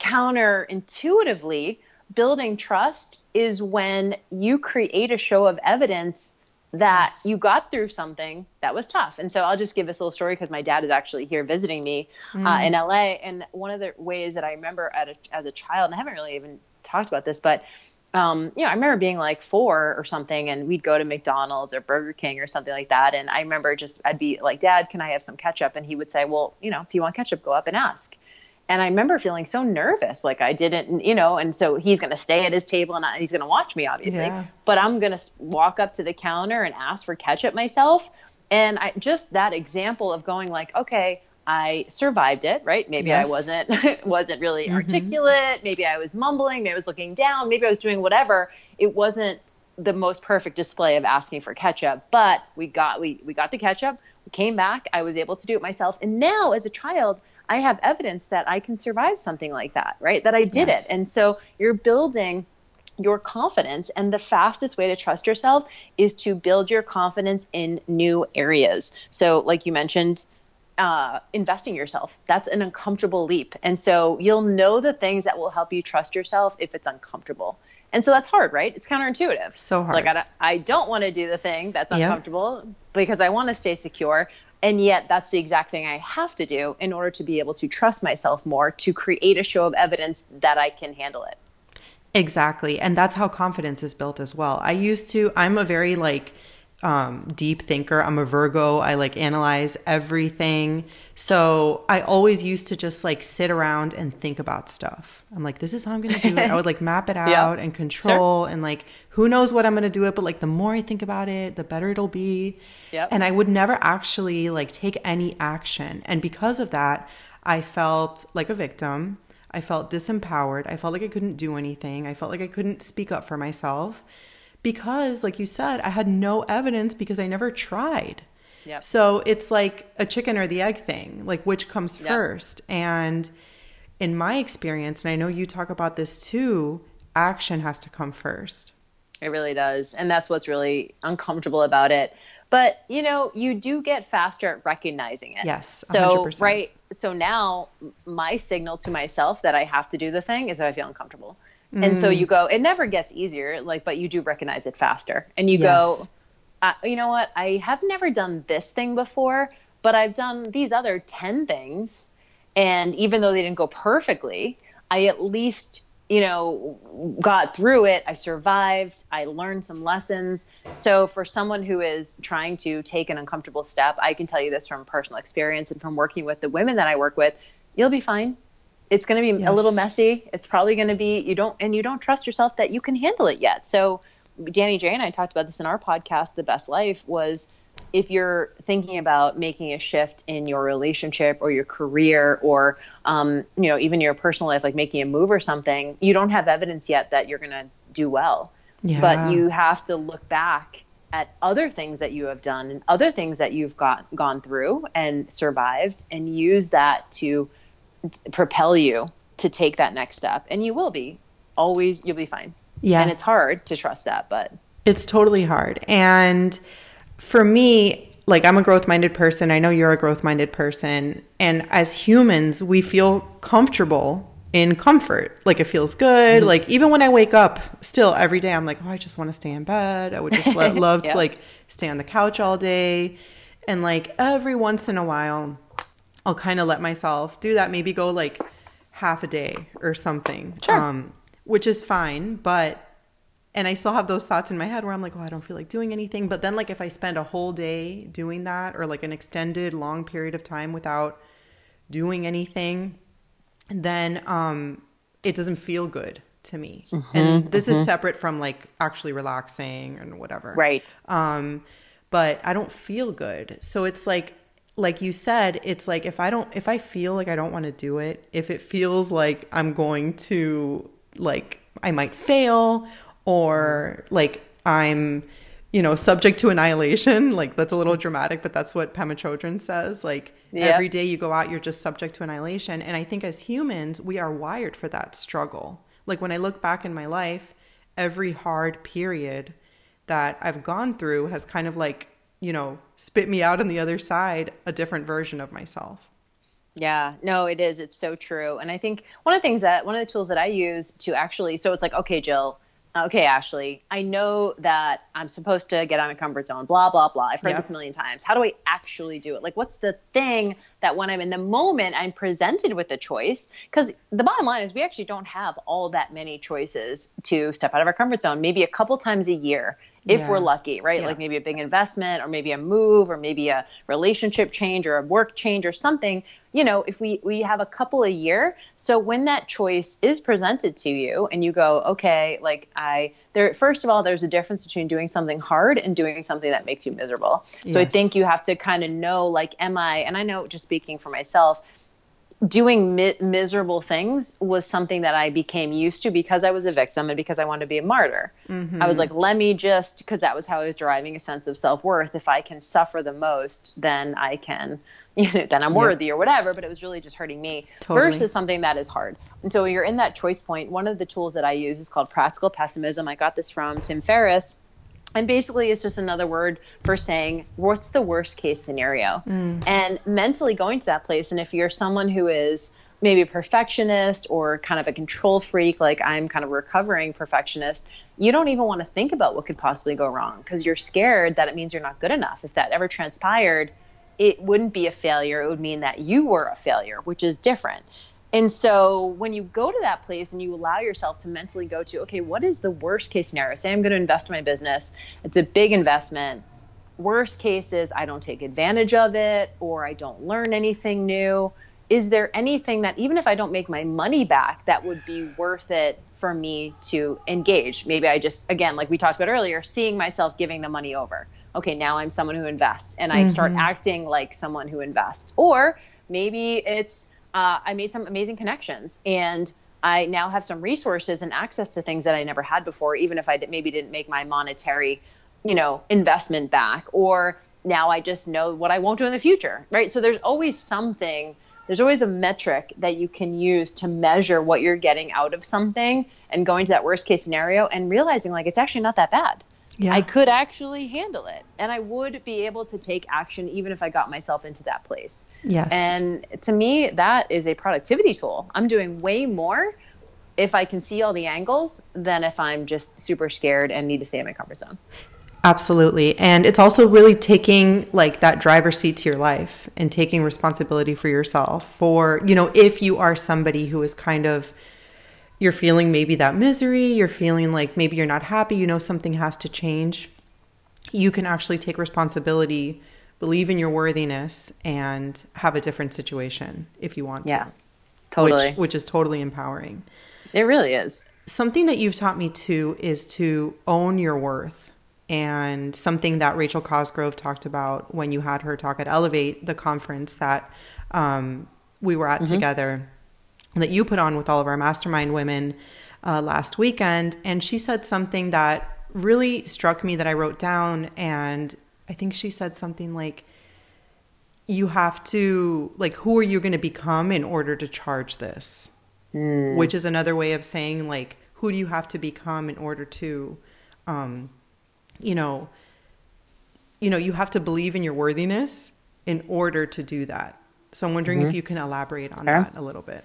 B: counterintuitively, building trust is when you create a show of evidence that
A: Yes.
B: you got through something that was tough. And so I'll just give this little story because my dad is actually here visiting me uh, in LA. And one of the ways that I remember at a, as a child, and I haven't really even talked about this, but um, you know, I remember being like four or something, and we'd go to McDonald's or Burger King or something like that. And I remember just I'd be like, "Dad, can I have some ketchup?" And he would say, "Well, you know, if you want ketchup, go up and ask." And I remember feeling so nervous, like I didn't, you know. And so he's going to stay at his table and I, he's going to watch me, obviously.
A: Yeah.
B: But I'm going to walk up to the counter and ask for ketchup myself. And I just that example of going like, okay, I survived it, right? Maybe
A: Yes.
B: I wasn't (laughs) wasn't really mm-hmm. articulate. Maybe I was mumbling. Maybe I was looking down. Maybe I was doing whatever. It wasn't the most perfect display of asking for ketchup, but we got we we got the ketchup. We came back. I was able to do it myself. And now, as a child, I have evidence that I can survive something like that, right? That I did
A: Yes.
B: it. And so you're building your confidence and the fastest way to trust yourself is to build your confidence in new areas so like you mentioned uh, investing yourself that's an uncomfortable leap and so you'll know the things that will help you trust yourself if it's uncomfortable and so that's hard right it's counterintuitive
A: So
B: It's like. I don't, I don't want to do the thing that's
A: Yep.
B: uncomfortable because i want to stay secure and yet that's the exact thing i have to do in order to be able to trust myself more to create a show of evidence that i can handle it
A: Exactly. And that's how confidence is built as well. I used to, I'm a very like um, deep thinker. I'm a Virgo. I like analyze everything. So I always used to just like sit around and think about stuff. I'm like, this is how I'm going to do it. I would like (laughs) map it out and control and like, who knows what I'm going to do it. But like, the more I think about it, the better it'll be.
B: Yep.
A: And I would never actually like take any action. And because of that, I felt like a victim. I felt disempowered. I felt like I couldn't do anything. I felt like I couldn't speak up for myself because, like you said, I had no evidence because I never tried.
B: Yep.
A: So it's like a chicken or the egg thing, like which comes
B: Yep.
A: first. And in my experience, and I know you talk about this too, action has to come first.
B: It really does. And that's what's really uncomfortable about it. But, you know, you do get faster at recognizing it.
A: Yes,
B: So,
A: 100%.
B: right. So now my signal to myself that I have to do the thing is that I feel uncomfortable. And
A: Mm.
B: so you go, it never gets easier, like, but you do recognize it faster. And you
A: Yes.
B: go, uh, you know what? I have never done this thing before, but I've done these other 10 things. And even though they didn't go perfectly, I at least, you know, got through it. I survived. I learned some lessons. So for someone who is trying to take an uncomfortable step, I can tell you this from personal experience and from working with the women that I work with, you'll be fine. It's going to be a little messy. It's probably going to be you don't and you don't trust yourself that you can handle it yet. So Danny J and I talked about this in our podcast, The Best Life, was if you're thinking about making a shift in your relationship or your career or um, you know even your personal life like making a move or something you don't have evidence yet that you're going to do well
A: Yeah.
B: But you have to look back at other things that you have done and other things that you've got gone through and survived and use that to propel you to take that next step and you will be always you'll be fine
A: Yeah.
B: and it's hard to trust that but
A: It's totally hard. And for me, like I'm a growth minded person. I know you're a growth minded person. And as humans, we feel comfortable in comfort. Like it feels good.
B: Mm-hmm.
A: Like even when I wake up, still every day, I'm like, oh, I just want to stay in bed. I would just lo- (laughs) love
B: Yeah.
A: to like stay on the couch all day. And like every once in a while, I'll kind of let myself do that. Maybe go like half a day or something.
B: Sure.
A: Um, which is fine. But and I still have those thoughts in my head where I'm like, oh, I don't feel like doing anything. But then, like, if I spend a whole day doing that or like an extended long period of time without doing anything, then um, it doesn't feel good to me. and this is separate from like actually relaxing and whatever.
B: right
A: Um, but I don't feel good. So it's like, like you said, it's like if I don't, if I feel like I don't want to do it, if it feels like I'm going to, like, I might fail or like I'm, you know, subject to annihilation, (laughs) like that's a little dramatic, but that's what Pema Chodron says. Like
B: Yeah.
A: every day you go out, you're just subject to annihilation. And I think as humans, we are wired for that struggle. Like when I look back in my life, every hard period that I've gone through has kind of like, you know, spit me out on the other side a different version of myself.
B: Yeah, no, it is. It's so true. And I think one of the things that one of the tools that I use to actually, so it's like, okay, Jill, uh, okay, Ashley, I know that I'm supposed to get out of my comfort zone, blah, blah, blah. I've heard
A: Yeah.
B: this a million times. How do I actually do it? Like, what's the thing that when I'm in the moment, I'm presented with a choice? Because the bottom line is we actually don't have all that many choices to step out of our comfort zone, maybe a couple times a year. If
A: Yeah.
B: we're lucky, right?
A: Yeah.
B: Like maybe a big investment or maybe a move or maybe a relationship change or a work change or something you know if we we have a couple a year so when that choice is presented to you and you go okay like i there first of all there's a difference between doing something hard and doing something that makes you miserable so i think you have to kind of know like am i and i know just speaking for myself doing mi- miserable things was something that I became used to because I was a victim and because I wanted to be a martyr. Mm-hmm. I was like, let me just, because that was how I was deriving a sense of self worth. If I can suffer the most, then I can, (laughs) you know, then I'm worthy or whatever. But it was really just hurting me
A: Totally.
B: versus something that is hard. And so you're in that choice point. One of the tools that I use is called practical pessimism. I got this from Tim Ferriss. And basically, it's just another word for saying, what's the worst case scenario? Mm. And mentally going to that place. And if you're someone who is maybe a perfectionist or kind of a control freak, like I'm kind of recovering perfectionist, you don't even want to think about what could possibly go wrong because you're scared that it means you're not good enough. If that ever transpired, it wouldn't be a failure. It would mean that you were a failure, which is different. And so when you go to that place and you allow yourself to mentally go to, okay, what is the worst case scenario? Say I'm going to invest in my business. It's a big investment. Worst case is I don't take advantage of it or I don't learn anything new. Is there anything that even if I don't make my money back that would be worth it for me to engage? Maybe I just again like we talked about earlier, seeing myself giving the money over. Okay, now I'm someone who invests and I start mm-hmm. acting like someone who invests. Or maybe it's uh, I made some amazing connections and I now have some resources and access to things that I never had before, even if I did, maybe didn't make my monetary, you know, investment back. Or now I just know what I won't do in the future, right? So there's always something, there's always a metric that you can use to measure what you're getting out of something and going to that worst case scenario and realizing like it's actually not that bad.
A: Yeah.
B: I could actually handle it and I would be able to take action even if I got myself into that place.
A: Yes.
B: And to me, that is a productivity tool. I'm doing way more if I can see all the angles than if I'm just super scared and need to stay in my comfort zone.
A: Absolutely. And it's also really taking like that driver's seat to your life and taking responsibility for yourself. For, you know, if you are somebody who is kind of, you're feeling maybe that misery, you're feeling like maybe you're not happy, you know, something has to change, you can actually take responsibility, believe in your worthiness, and have a different situation if you want
B: Yeah,
A: to.
B: totally.
A: Which, which is totally empowering.
B: it really is.
A: Something that you've taught me too is to own your worth. And something that Rachel Cosgrove talked about when you had her talk at Elevate, the conference that um, we were at together, that you put on with all of our mastermind women uh, last weekend. And she said something that really struck me that I wrote down, and I think she said something like, you have to, like, who are you going to become in order to charge this? Mm. Which is another way of saying, like, who do you have to become in order to, um, you know, you know, you have to believe in your worthiness in order to do that. So I'm wondering mm-hmm. if you can elaborate on sure. that a little bit.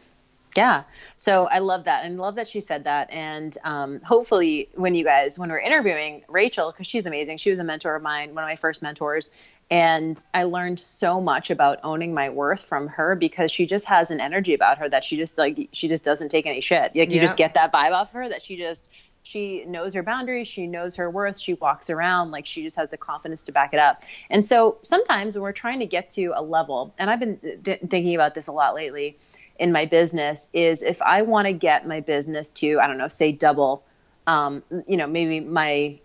B: Yeah. So I love that and love that she said that. And um, hopefully, when you guys, when we're interviewing Rachel, because she's amazing, she was a mentor of mine, one of my first mentors. And I learned so much about owning my worth from her because she just has an energy about her that she just like, she just doesn't take any shit. Like, you yeah. just get that vibe off of her that she just, she knows her boundaries she knows her worth she walks around like she just has the confidence to back it up and so sometimes when we're trying to get to a level and i've been th- thinking about this a lot lately in my business is if i want to get my business to i don't know say double um, you know maybe my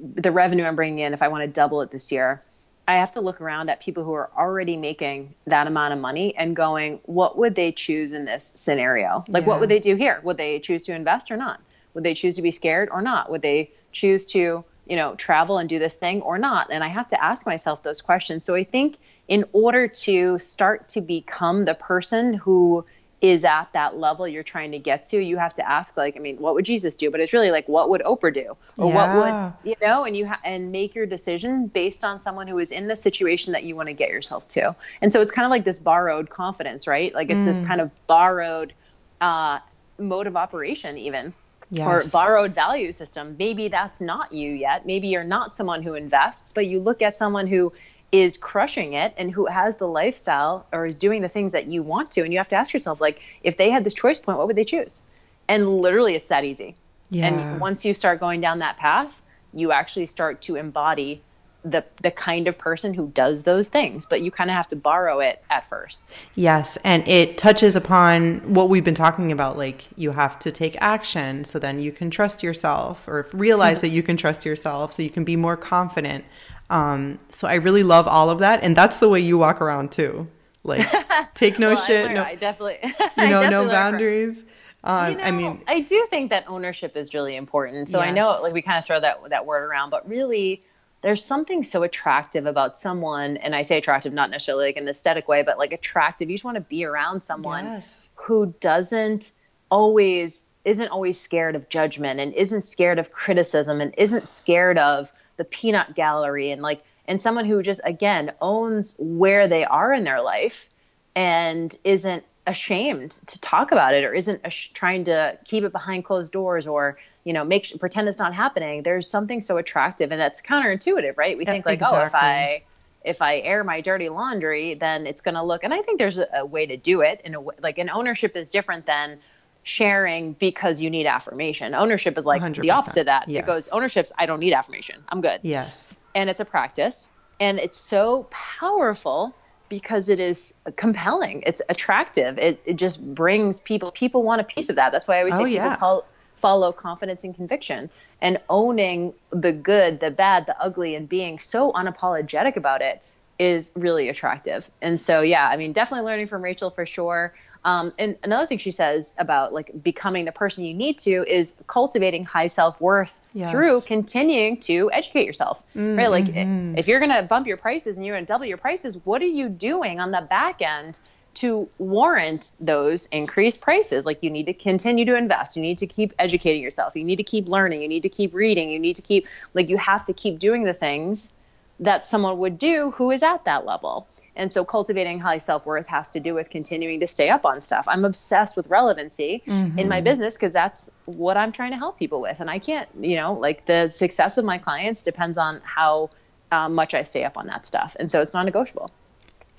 B: the revenue i'm bringing in if i want to double it this year I have to look around at people who are already making that amount of money and going, what would they choose in this scenario? Like, yeah. what would they do here? Would they choose to invest or not? Would they choose to be scared or not? Would they choose to, you know, travel and do this thing or not? And I have to ask myself those questions. So I think in order to start to become the person who is at that level you're trying to get to, you have to ask, like, I mean, what would Jesus do? But it's really like, what would Oprah do, or yeah. what would you know? And you ha- and make your decision based on someone who is in the situation that you want to get yourself to. And so it's kind of like this borrowed confidence, right? Like it's mm. this kind of borrowed uh, mode of operation, even yes. or borrowed value system. Maybe that's not you yet. Maybe you're not someone who invests, but you look at someone who is crushing it and who has the lifestyle or is doing the things that you want to and you have to ask yourself like if they had this choice point what would they choose? And literally it's that easy. Yeah. and once you start going down that path you actually start to embody the the kind of person who does those things but you kind of have to borrow it at first.
A: Yes and it touches upon what we've been talking about like you have to take action so then you can trust yourself or realize mm-hmm. that you can trust yourself so you can be more confident um, so i really love all of that and that's the way you walk around too like (laughs) take no well, shit
B: I
A: no
B: I definitely (laughs)
A: you know no boundaries um,
B: you know, I mean, I do think that ownership is really important. So yes. I know, like, we kind of throw that that word around, but really, there's something so attractive about someone and i say attractive not necessarily like an aesthetic way but like attractive you just want to be around someone yes. who doesn't always isn't always scared of judgment and isn't scared of criticism and isn't scared of the peanut gallery and like and someone who just again owns where they are in their life and isn't ashamed to talk about it or isn't sh- trying to keep it behind closed doors or you know make pretend it's not happening there's something so attractive and that's counterintuitive right we think like exactly. oh if i if i air my dirty laundry then it's going to look and i think there's a, a, way to do it in a way like an ownership is different than sharing because you need affirmation ownership is like 100%. the opposite of that yes. it goes ownership's i don't need affirmation i'm good
A: yes
B: and it's a practice and it's so powerful because it is compelling it's attractive it, it just brings people people want a piece of that that's why i always say oh, people yeah. call follow confidence and conviction and owning the good, the bad, the ugly, and being so unapologetic about it is really attractive. And so, yeah, I mean, definitely learning from Rachel for sure. Um, and another thing she says about like becoming the person you need to is cultivating high self worth yes. through continuing to educate yourself. Mm-hmm. Right? Like mm-hmm. if you're going to bump your prices and you're going to double your prices, what are you doing on the back end to warrant those increased prices. Like you need to continue to invest. You need to keep educating yourself. You need to keep learning. You need to keep reading. You need to keep, like, you have to keep doing the things that someone would do who is at that level. And so cultivating high self worth has to do with continuing to stay up on stuff. I'm obsessed with relevancy mm-hmm. in my mm-hmm. business because that's what I'm trying to help people with. And I can't, you know, like the success of my clients depends on how uh, much I stay up on that stuff. And so it's non negotiable.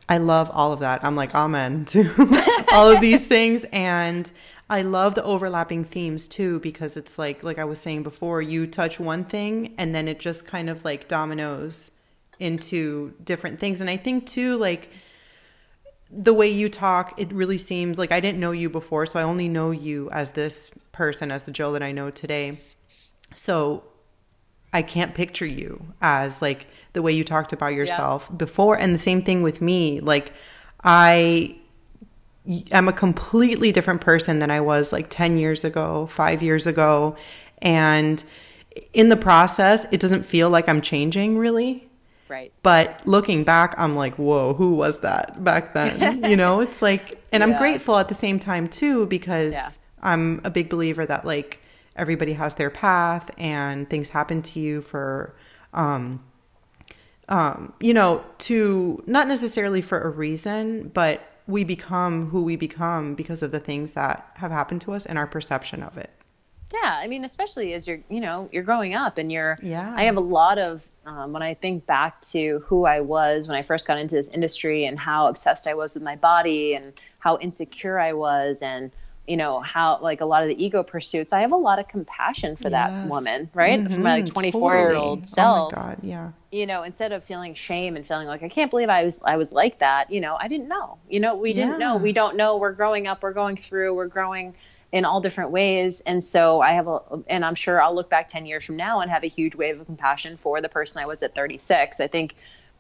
A: I love all of that. I'm like, amen (laughs) to all of these (laughs) things. And I love the overlapping themes too, because it's like, like I was saying before, you touch one thing and then it just kind of like dominoes into different things. And I think too, like, the way you talk, it really seems like I didn't know you before, so I only know you as this person, as the Jill that I know today. So I can't picture you as like the way you talked about yourself yeah. before. And the same thing with me. Like, I am a completely different person than I was like 10 years ago, five years ago. And in the process, it doesn't feel like I'm changing really.
B: Right.
A: But looking back, I'm like, whoa, who was that back then? (laughs) you know, it's like, and I'm grateful at the same time too, because
B: Yeah.
A: I'm a big believer that like everybody has their path and things happen to you for, um, um, you know, to not necessarily for a reason, but we become who we become because of the things that have happened to us and our perception of it.
B: Yeah, I mean, especially as you're, you know, you're growing up and you're.
A: Yeah.
B: I have a lot of um, when I think back to who I was when I first got into this industry and how obsessed I was with my body and how insecure I was and you know how like a lot of the ego pursuits. I have a lot of compassion for that woman, right? For my like
A: Mhm,
B: 24 year old self.
A: Oh my God, yeah.
B: you know, instead of feeling shame and feeling like I can't believe I was I was like that, you know, I didn't know. You know, we didn't know. We don't know. We're growing up. We're going through. We're growing in all different ways. And so I have a, and I'm sure I'll look back 10 years from now and have a huge wave of compassion for the person I was at 36. I think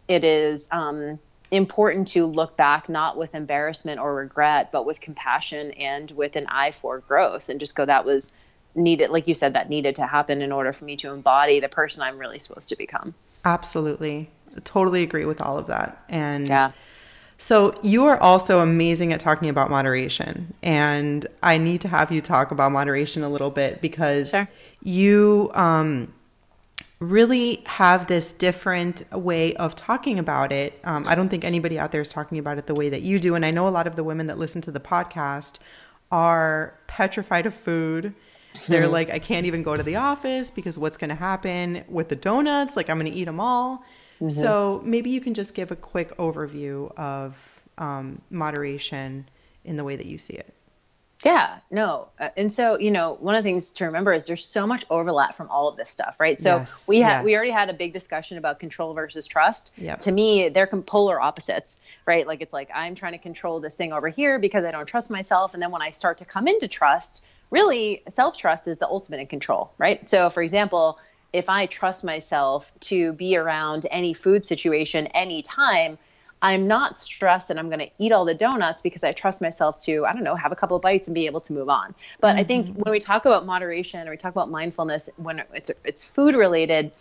B: it is um, important to look back not with embarrassment or regret, but with compassion and with an eye for growth and just go, that was needed. Like you said, that needed to happen in order for me to embody the person I'm really supposed to become.
A: Absolutely. Totally agree with all of that. And
B: Yeah.
A: So you are also amazing at talking about moderation. And I need to have you talk about moderation a little bit because
B: Sure.
A: you um, really have this different way of talking about it. Um, I don't think anybody out there is talking about it the way that you do. And I know a lot of the women that listen to the podcast are petrified of food. They're like, I can't even go to the office because what's going to happen with the donuts? Like, I'm going to eat them all. So maybe you can just give a quick overview of um, moderation in the way that you see it.
B: Yeah, no. Uh, and so, you know, one of the things to remember is there's so much overlap from all of this stuff, right? So
A: Yes,
B: we had we already had a big discussion about control versus trust.
A: Yep.
B: To me, they're polar opposites, right? Like it's like I'm trying to control this thing over here because I don't trust myself and then when I start to come into trust, really self-trust is the ultimate in control, right? So for example, if I trust myself to be around any food situation anytime, I'm not stressed and I'm going to eat all the donuts because I trust myself to, I don't know, have a couple of bites and be able to move on. But I think mm-hmm. when we talk about moderation or we talk about mindfulness, when it's it's food related,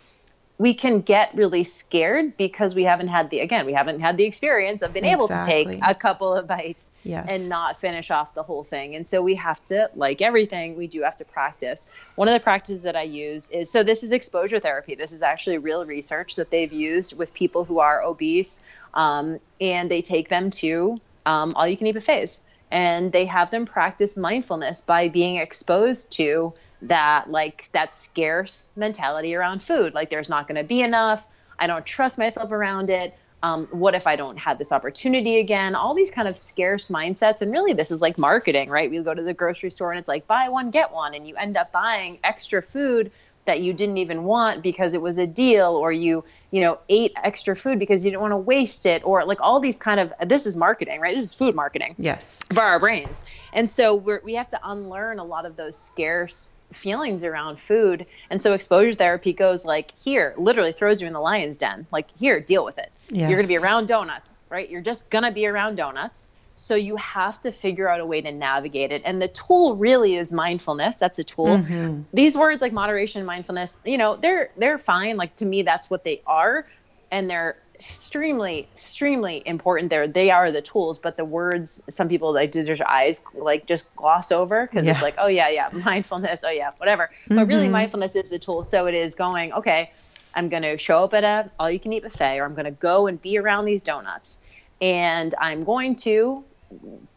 B: we can get really scared because we haven't had the again we haven't had the experience of being able to take a couple of bites
A: Yes.
B: and not finish off the whole thing. And so we have to like everything we do have to practice. One of the practices that i use is so this is exposure therapy. This is actually real research that they've used with people who are obese um, and they take them to um, all you can eat buffets. And they have them practice mindfulness by being exposed to that like that scarce mentality around food. Like there's not going to be enough. I don't trust myself around it. Um, what if i don't have this opportunity again? All these kind of scarce mindsets. And really this is like marketing right? We go to the grocery store and it's like buy one get one. And you end up buying extra food that you didn't even want because it was a deal or you you know ate extra food because you didn't want to waste it or like all these kind of this is marketing right? This is food marketing
A: Yes.
B: for our brains. And so we're, we have to unlearn a lot of those scarce feelings around food. And so exposure therapy goes like here, literally throws you in the lion's den. Like here, deal with it. You're going to be around donuts, right? You're just going to be around donuts. So you have to figure out a way to navigate it. And the tool really is mindfulness. That's a tool. Mm-hmm. These words like moderation, and mindfulness, you know, they're they're fine. Like to me that's what they are and they're extremely extremely important there. They are the tools but the words some people like do their eyes like just gloss over because
A: Yeah.
B: it's like oh yeah yeah (laughs) mindfulness oh yeah whatever. But really mm-hmm. mindfulness is the tool. So it is going okay i'm going to show up at a all you can eat buffet or i'm going to go and be around these donuts and i'm going to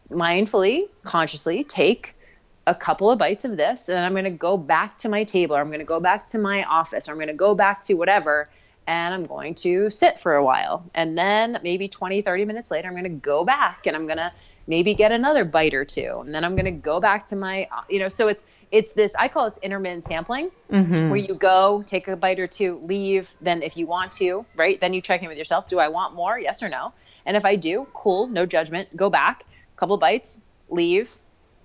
B: mindfully consciously take a couple of bites of this and I'm going to go back to my table or I'm going to go back to my office or I'm going to go back to whatever and I'm going to sit for a while. And then maybe 20, 30 minutes later, I'm going to go back and I'm going to maybe get another bite or two. And then I'm going to go back to my, you know, so it's, it's this, I call it intermittent sampling mm-hmm. where you go, take a bite or two, leave. Then if you want to, right, then you check in with yourself. Do I want more? Yes or no? And if I do, cool, no judgment, go back, couple bites, leave,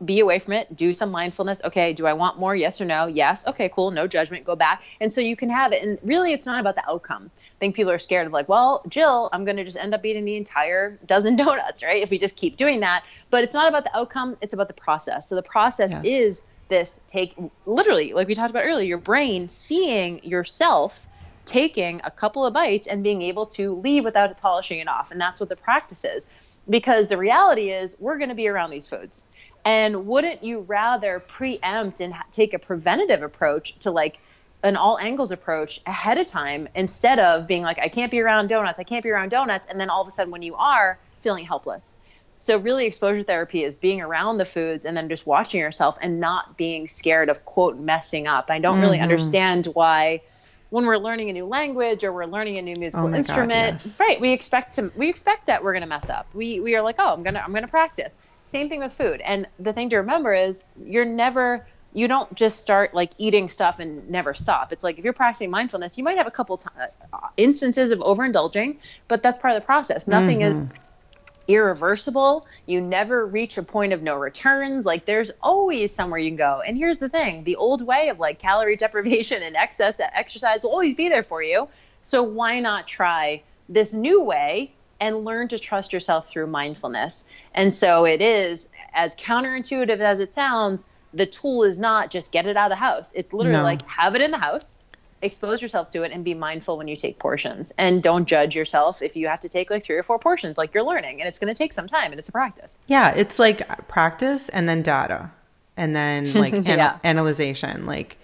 B: be away from it, do some mindfulness. Okay, do I want more? Yes or no? Yes. Okay, cool. No judgment. Go back. And so you can have it. And really, it's not about the outcome. I think people are scared of like, well, Jill, I'm going to just end up eating the entire dozen (laughs) donuts, right? If we just keep doing that. But it's not about the outcome, it's about the process. So the process
A: Yes.
B: is this take literally like we talked about earlier your brain seeing yourself taking a couple of bites and being able to leave without polishing it off and that's what the practice is because the reality is we're going to be around these foods and wouldn't you rather preempt and ha- take a preventative approach to like an all angles approach ahead of time instead of being like i can't be around donuts i can't be around donuts and then all of a sudden when you are feeling helpless so really exposure therapy is being around the foods and then just watching yourself and not being scared of quote messing up. I don't mm-hmm. really understand why when we're learning a new language or we're learning a new musical oh instrument, God, yes. right? We expect to we expect that we're going to mess up. We we are like, "Oh, I'm going to I'm going to practice." Same thing with food. And the thing to remember is you're never you don't just start like eating stuff and never stop. It's like if you're practicing mindfulness, you might have a couple t- uh, instances of overindulging, but that's part of the process. Nothing mm-hmm. is irreversible. You never reach a point of no returns. Like there's always somewhere you can go. And here's the thing the old way of like calorie (laughs) deprivation and excess exercise will always be there for you. So why not try this new way and learn to trust yourself through mindfulness? And so it is as counterintuitive as it sounds. The tool is not just get it out of the house. It's literally no. like have it in the house expose yourself to it and be mindful when you take portions and don't judge yourself if you have to take like three or four portions like you're learning and it's going to take some time and it's a practice
A: yeah it's like practice and then data and then (laughs) like yeah. analyzation like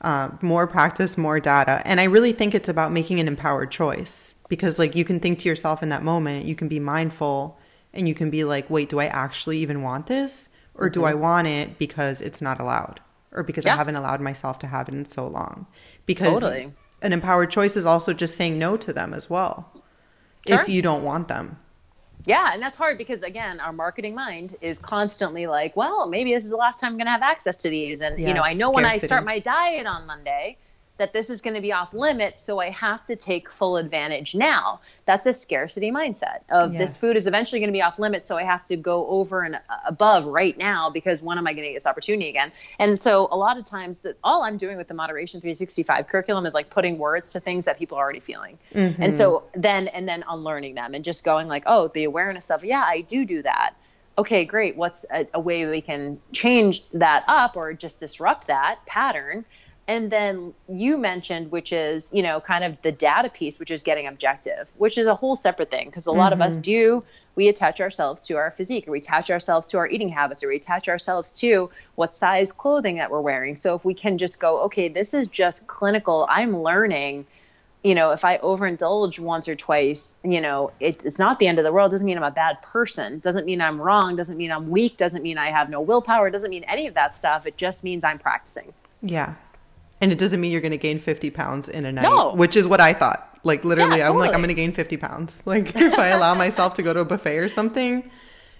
A: uh, more practice more data and i really think it's about making an empowered choice because like you can think to yourself in that moment you can be mindful and you can be like wait do i actually even want this or mm-hmm. do i want it because it's not allowed or because yeah. I haven't allowed myself to have it in so long. Because totally. an empowered choice is also just saying no to them as well sure. if you don't want them.
B: Yeah, and that's hard because again, our marketing mind is constantly like, well, maybe this is the last time I'm going to have access to these and yes, you know, I know scarcity. when I start my diet on Monday, that this is going to be off limits, so I have to take full advantage now. That's a scarcity mindset of yes. this food is eventually going to be off limits, so I have to go over and above right now because when am I going to get this opportunity again? And so a lot of times that all I'm doing with the moderation 365 curriculum is like putting words to things that people are already feeling. Mm-hmm. And so then and then unlearning them and just going like, "Oh, the awareness of, yeah, I do do that." okay, great. What's a, a, way we can change that up or just disrupt that pattern? And then you mentioned which is you know kind of the data piece which is getting objective which is a whole separate thing because a lot mm-hmm. of us mm-hmm. do we attach ourselves to our physique or we attach ourselves to our eating habits or we attach ourselves to what size clothing that we're wearing. So if we can just go okay this is just clinical. I'm learning you know if i overindulge once or twice you know it, it's not the end of the world. Doesn't mean i'm a bad person. Doesn't mean i'm wrong. Doesn't mean i'm weak. Doesn't mean i have no willpower. Doesn't mean any of that stuff. It just means i'm practicing.
A: Yeah and it doesn't mean you're going to gain 50 pounds in a night, no. which is what I thought. Like literally, yeah, totally. I'm like, I'm going to gain 50 pounds. (laughs) Like if I allow myself to go to a buffet or something,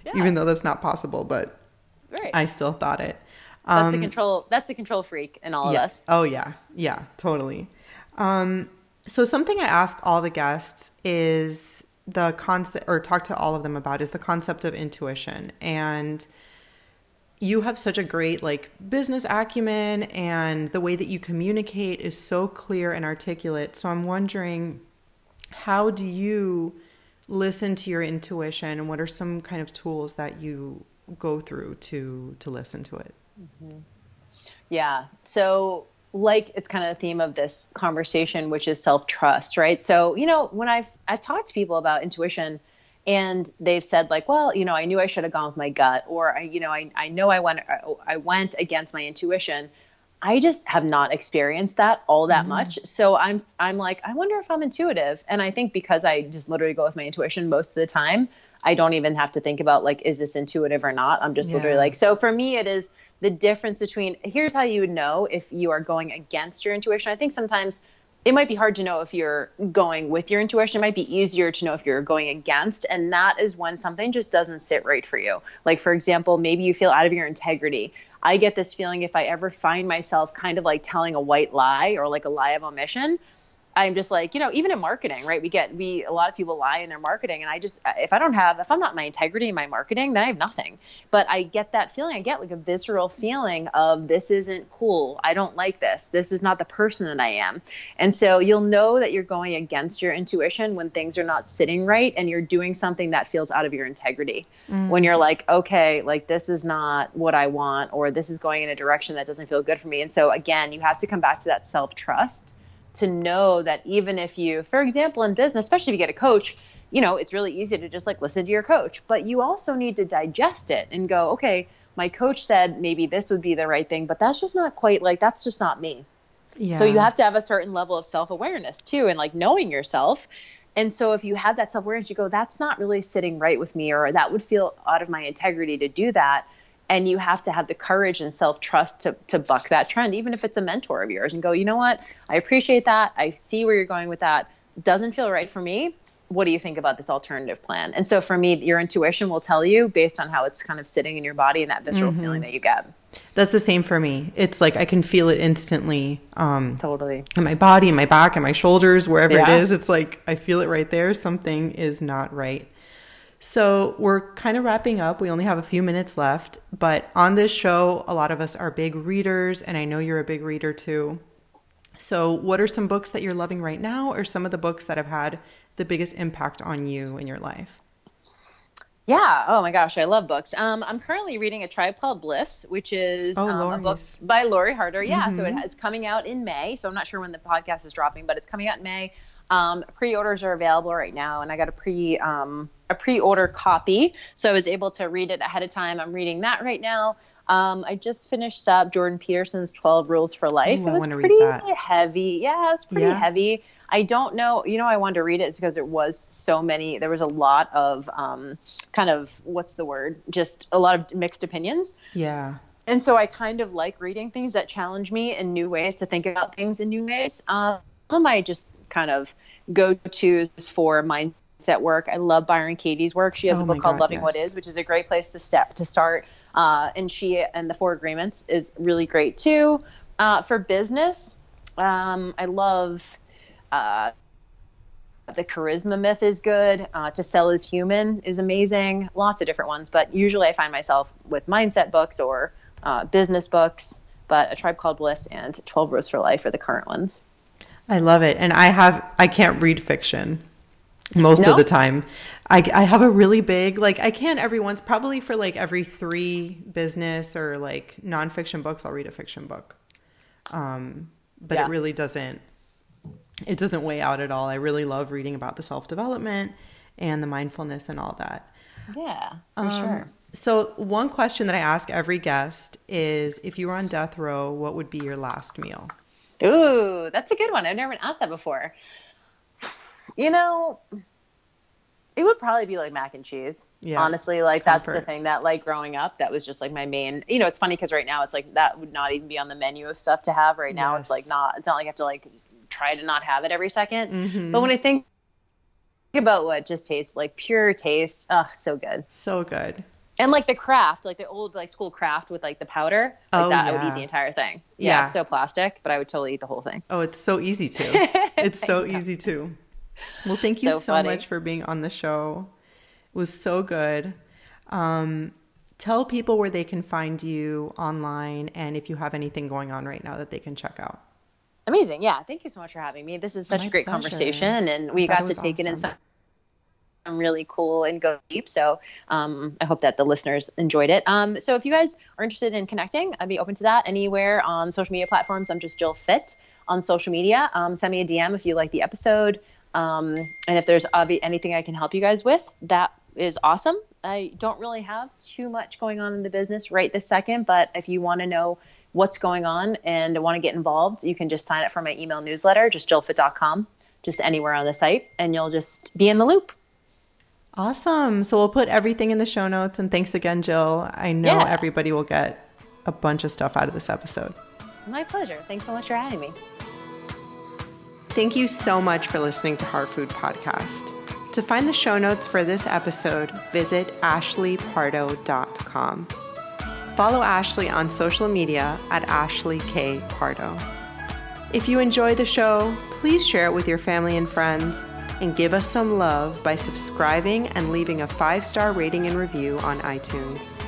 A: yeah. even though that's not possible, but right. I still thought it.
B: Um, that's a um, control. That's a control freak in all
A: yeah.
B: of us.
A: Oh yeah, yeah, totally. Um, so something I ask all the guests is the concept, or talk to all of them about, is the concept of intuition and you have such a great like business acumen and the way that you communicate is so clear and articulate. So I'm wondering how do you listen to your intuition and what are some kind of tools that you go through to to listen to it?
B: Mm-hmm. Yeah. So like it's kind of the theme of this conversation which is self-trust, right? So, you know, when I've I've talked to people about intuition, and they've said like well you know i knew i should have gone with my gut or i you know i, I know i went i went against my intuition. I just have not experienced that all that mm-hmm. much. So i'm i'm like i wonder if i'm intuitive. And i think because i just literally go with my intuition most of the time i don't even have to think about like is this intuitive or not? I'm just yeah. literally like so for me it is the difference between here's how you would know if you are going against your intuition. I think sometimes it might be hard to know if you're going with your intuition. It might be easier to know if you're going against. And that is when something just doesn't sit right for you. Like, for example, maybe you feel out of your integrity. I get this feeling if I ever find myself kind of like telling a white lie or like a lie of omission, I'm just like, you know, even in marketing, right? We get we a lot of people lie in their marketing, and I just if I don't have if I'm not my integrity in my marketing, then I have nothing. But I get that feeling. I get like a visceral feeling of this isn't cool. I don't like this. This is not the person that I am. And so you'll know that you're going against your intuition when things are not sitting right, and you're doing something that feels out of your integrity. Mm. When you're like, okay, like this is not what I want, or this is going in a direction that doesn't feel good for me. And so again, you have to come back to that self trust to know that even if you, for example, in business, especially if you get a coach, you know, it's really easy to just like listen to your coach, but you also need to digest it and go, okay, my coach said maybe this would be the right thing, but that's just not quite like that's just not me. Yeah. So you have to have a certain level of self-awareness too and like knowing yourself. And so if you have that self-awareness, you go, that's not really sitting right with me, or that would feel out of my integrity to do that and you have to have the courage and self-trust to, to buck that trend even if it's a mentor of yours and go you know what? I appreciate that. I see where you're going with that. Doesn't feel right for me. What do you think about this alternative plan? And so for me your intuition will tell you based on how it's kind of sitting in your body and that visceral mm-hmm. feeling that you get.
A: That's the same for me. It's like i can feel it instantly um
B: totally.
A: in my body in my back in my shoulders wherever yeah. it is. It's like i feel it right there. Something is not right so we're kind of wrapping up. We only have a few minutes left, but on this show, a lot of us are big readers, and I know you're a big reader too. So, what are some books that you're loving right now, or some of the books that have had the biggest impact on you in your life?
B: Yeah. Oh my gosh, I love books. Um, I'm currently reading A Tribe Called Bliss, which is oh, um, a book by Lori Harder. Yeah. Mm-hmm. So it, it's coming out in May. So I'm not sure when the podcast is dropping, but it's coming out in May. Um, pre-orders are available right now, and I got a pre um, a pre-order copy, so I was able to read it ahead of time. I'm reading that right now. Um, I just finished up Jordan Peterson's 12 Rules for Life. Ooh, it was pretty heavy. Yeah, it was pretty yeah. heavy. I don't know. You know, I wanted to read it because it was so many. There was a lot of um, kind of what's the word? Just a lot of mixed opinions.
A: Yeah.
B: And so I kind of like reading things that challenge me in new ways to think about things in new ways. Um, I just kind of go tos for mindset work. I love Byron Katie's work. She has oh a book called God, Loving yes. What Is, which is a great place to step to start. Uh, and she and the Four Agreements is really great too. Uh, for business, um, I love. Uh, the charisma myth is good. Uh, to sell is human is amazing. Lots of different ones, but usually I find myself with mindset books or uh, business books. But a tribe called Bliss and Twelve Rules for Life are the current ones.
A: I love it. And I have, I can't read fiction most no? of the time. I, I have a really big, like, I can every once, probably for like every three business or like nonfiction books, I'll read a fiction book. Um, but yeah. it really doesn't, it doesn't weigh out at all. I really love reading about the self development and the mindfulness and all that.
B: Yeah, for um, sure.
A: So, one question that I ask every guest is if you were on death row, what would be your last meal?
B: Ooh, that's a good one. I've never been asked that before. You know, it would probably be like mac and cheese. Yeah. Honestly, like Comfort. that's the thing that like growing up, that was just like my main. You know, it's funny because right now it's like that would not even be on the menu of stuff to have. Right now, yes. it's like not. It's not like I have to like try to not have it every 2nd mm-hmm. But when I think about what just tastes like pure taste, oh, so good.
A: So good
B: and like the craft, like the old like school craft with like the powder, like oh, that, yeah. I would eat the entire thing. Yeah, yeah. so plastic, but I would totally eat the whole thing.
A: Oh, it's so easy to. (laughs) It's so easy to. Well, thank you so, so much for being on the show. It was so good. Um, tell people where they can find you online and if you have anything going on right now that they can check out.
B: Amazing. Yeah. Thank you so much for having me. This is such My a great pleasure. conversation and we got to take awesome. it in some really cool and go deep. So um, I hope that the listeners enjoyed it. Um, so if you guys are interested in connecting, I'd be open to that anywhere on social media platforms. I'm just Jill Fit on social media. Um, send me a DM if you like the episode. Um, and if there's anything I can help you guys with, that is awesome. I don't really have too much going on in the business right this second, but if you want to know what's going on and want to get involved, you can just sign up for my email newsletter, just jillfit.com, just anywhere on the site, and you'll just be in the loop.
A: Awesome. So we'll put everything in the show notes. And thanks again, Jill. I know yeah. everybody will get a bunch of stuff out of this episode.
B: My pleasure. Thanks so much for having me.
A: Thank you so much for listening to Heart Food Podcast. To find the show notes for this episode, visit ashleypardo.com. Follow Ashley on social media at Ashley K. Pardo. If you enjoy the show, please share it with your family and friends and give us some love by subscribing and leaving a five star rating and review on iTunes.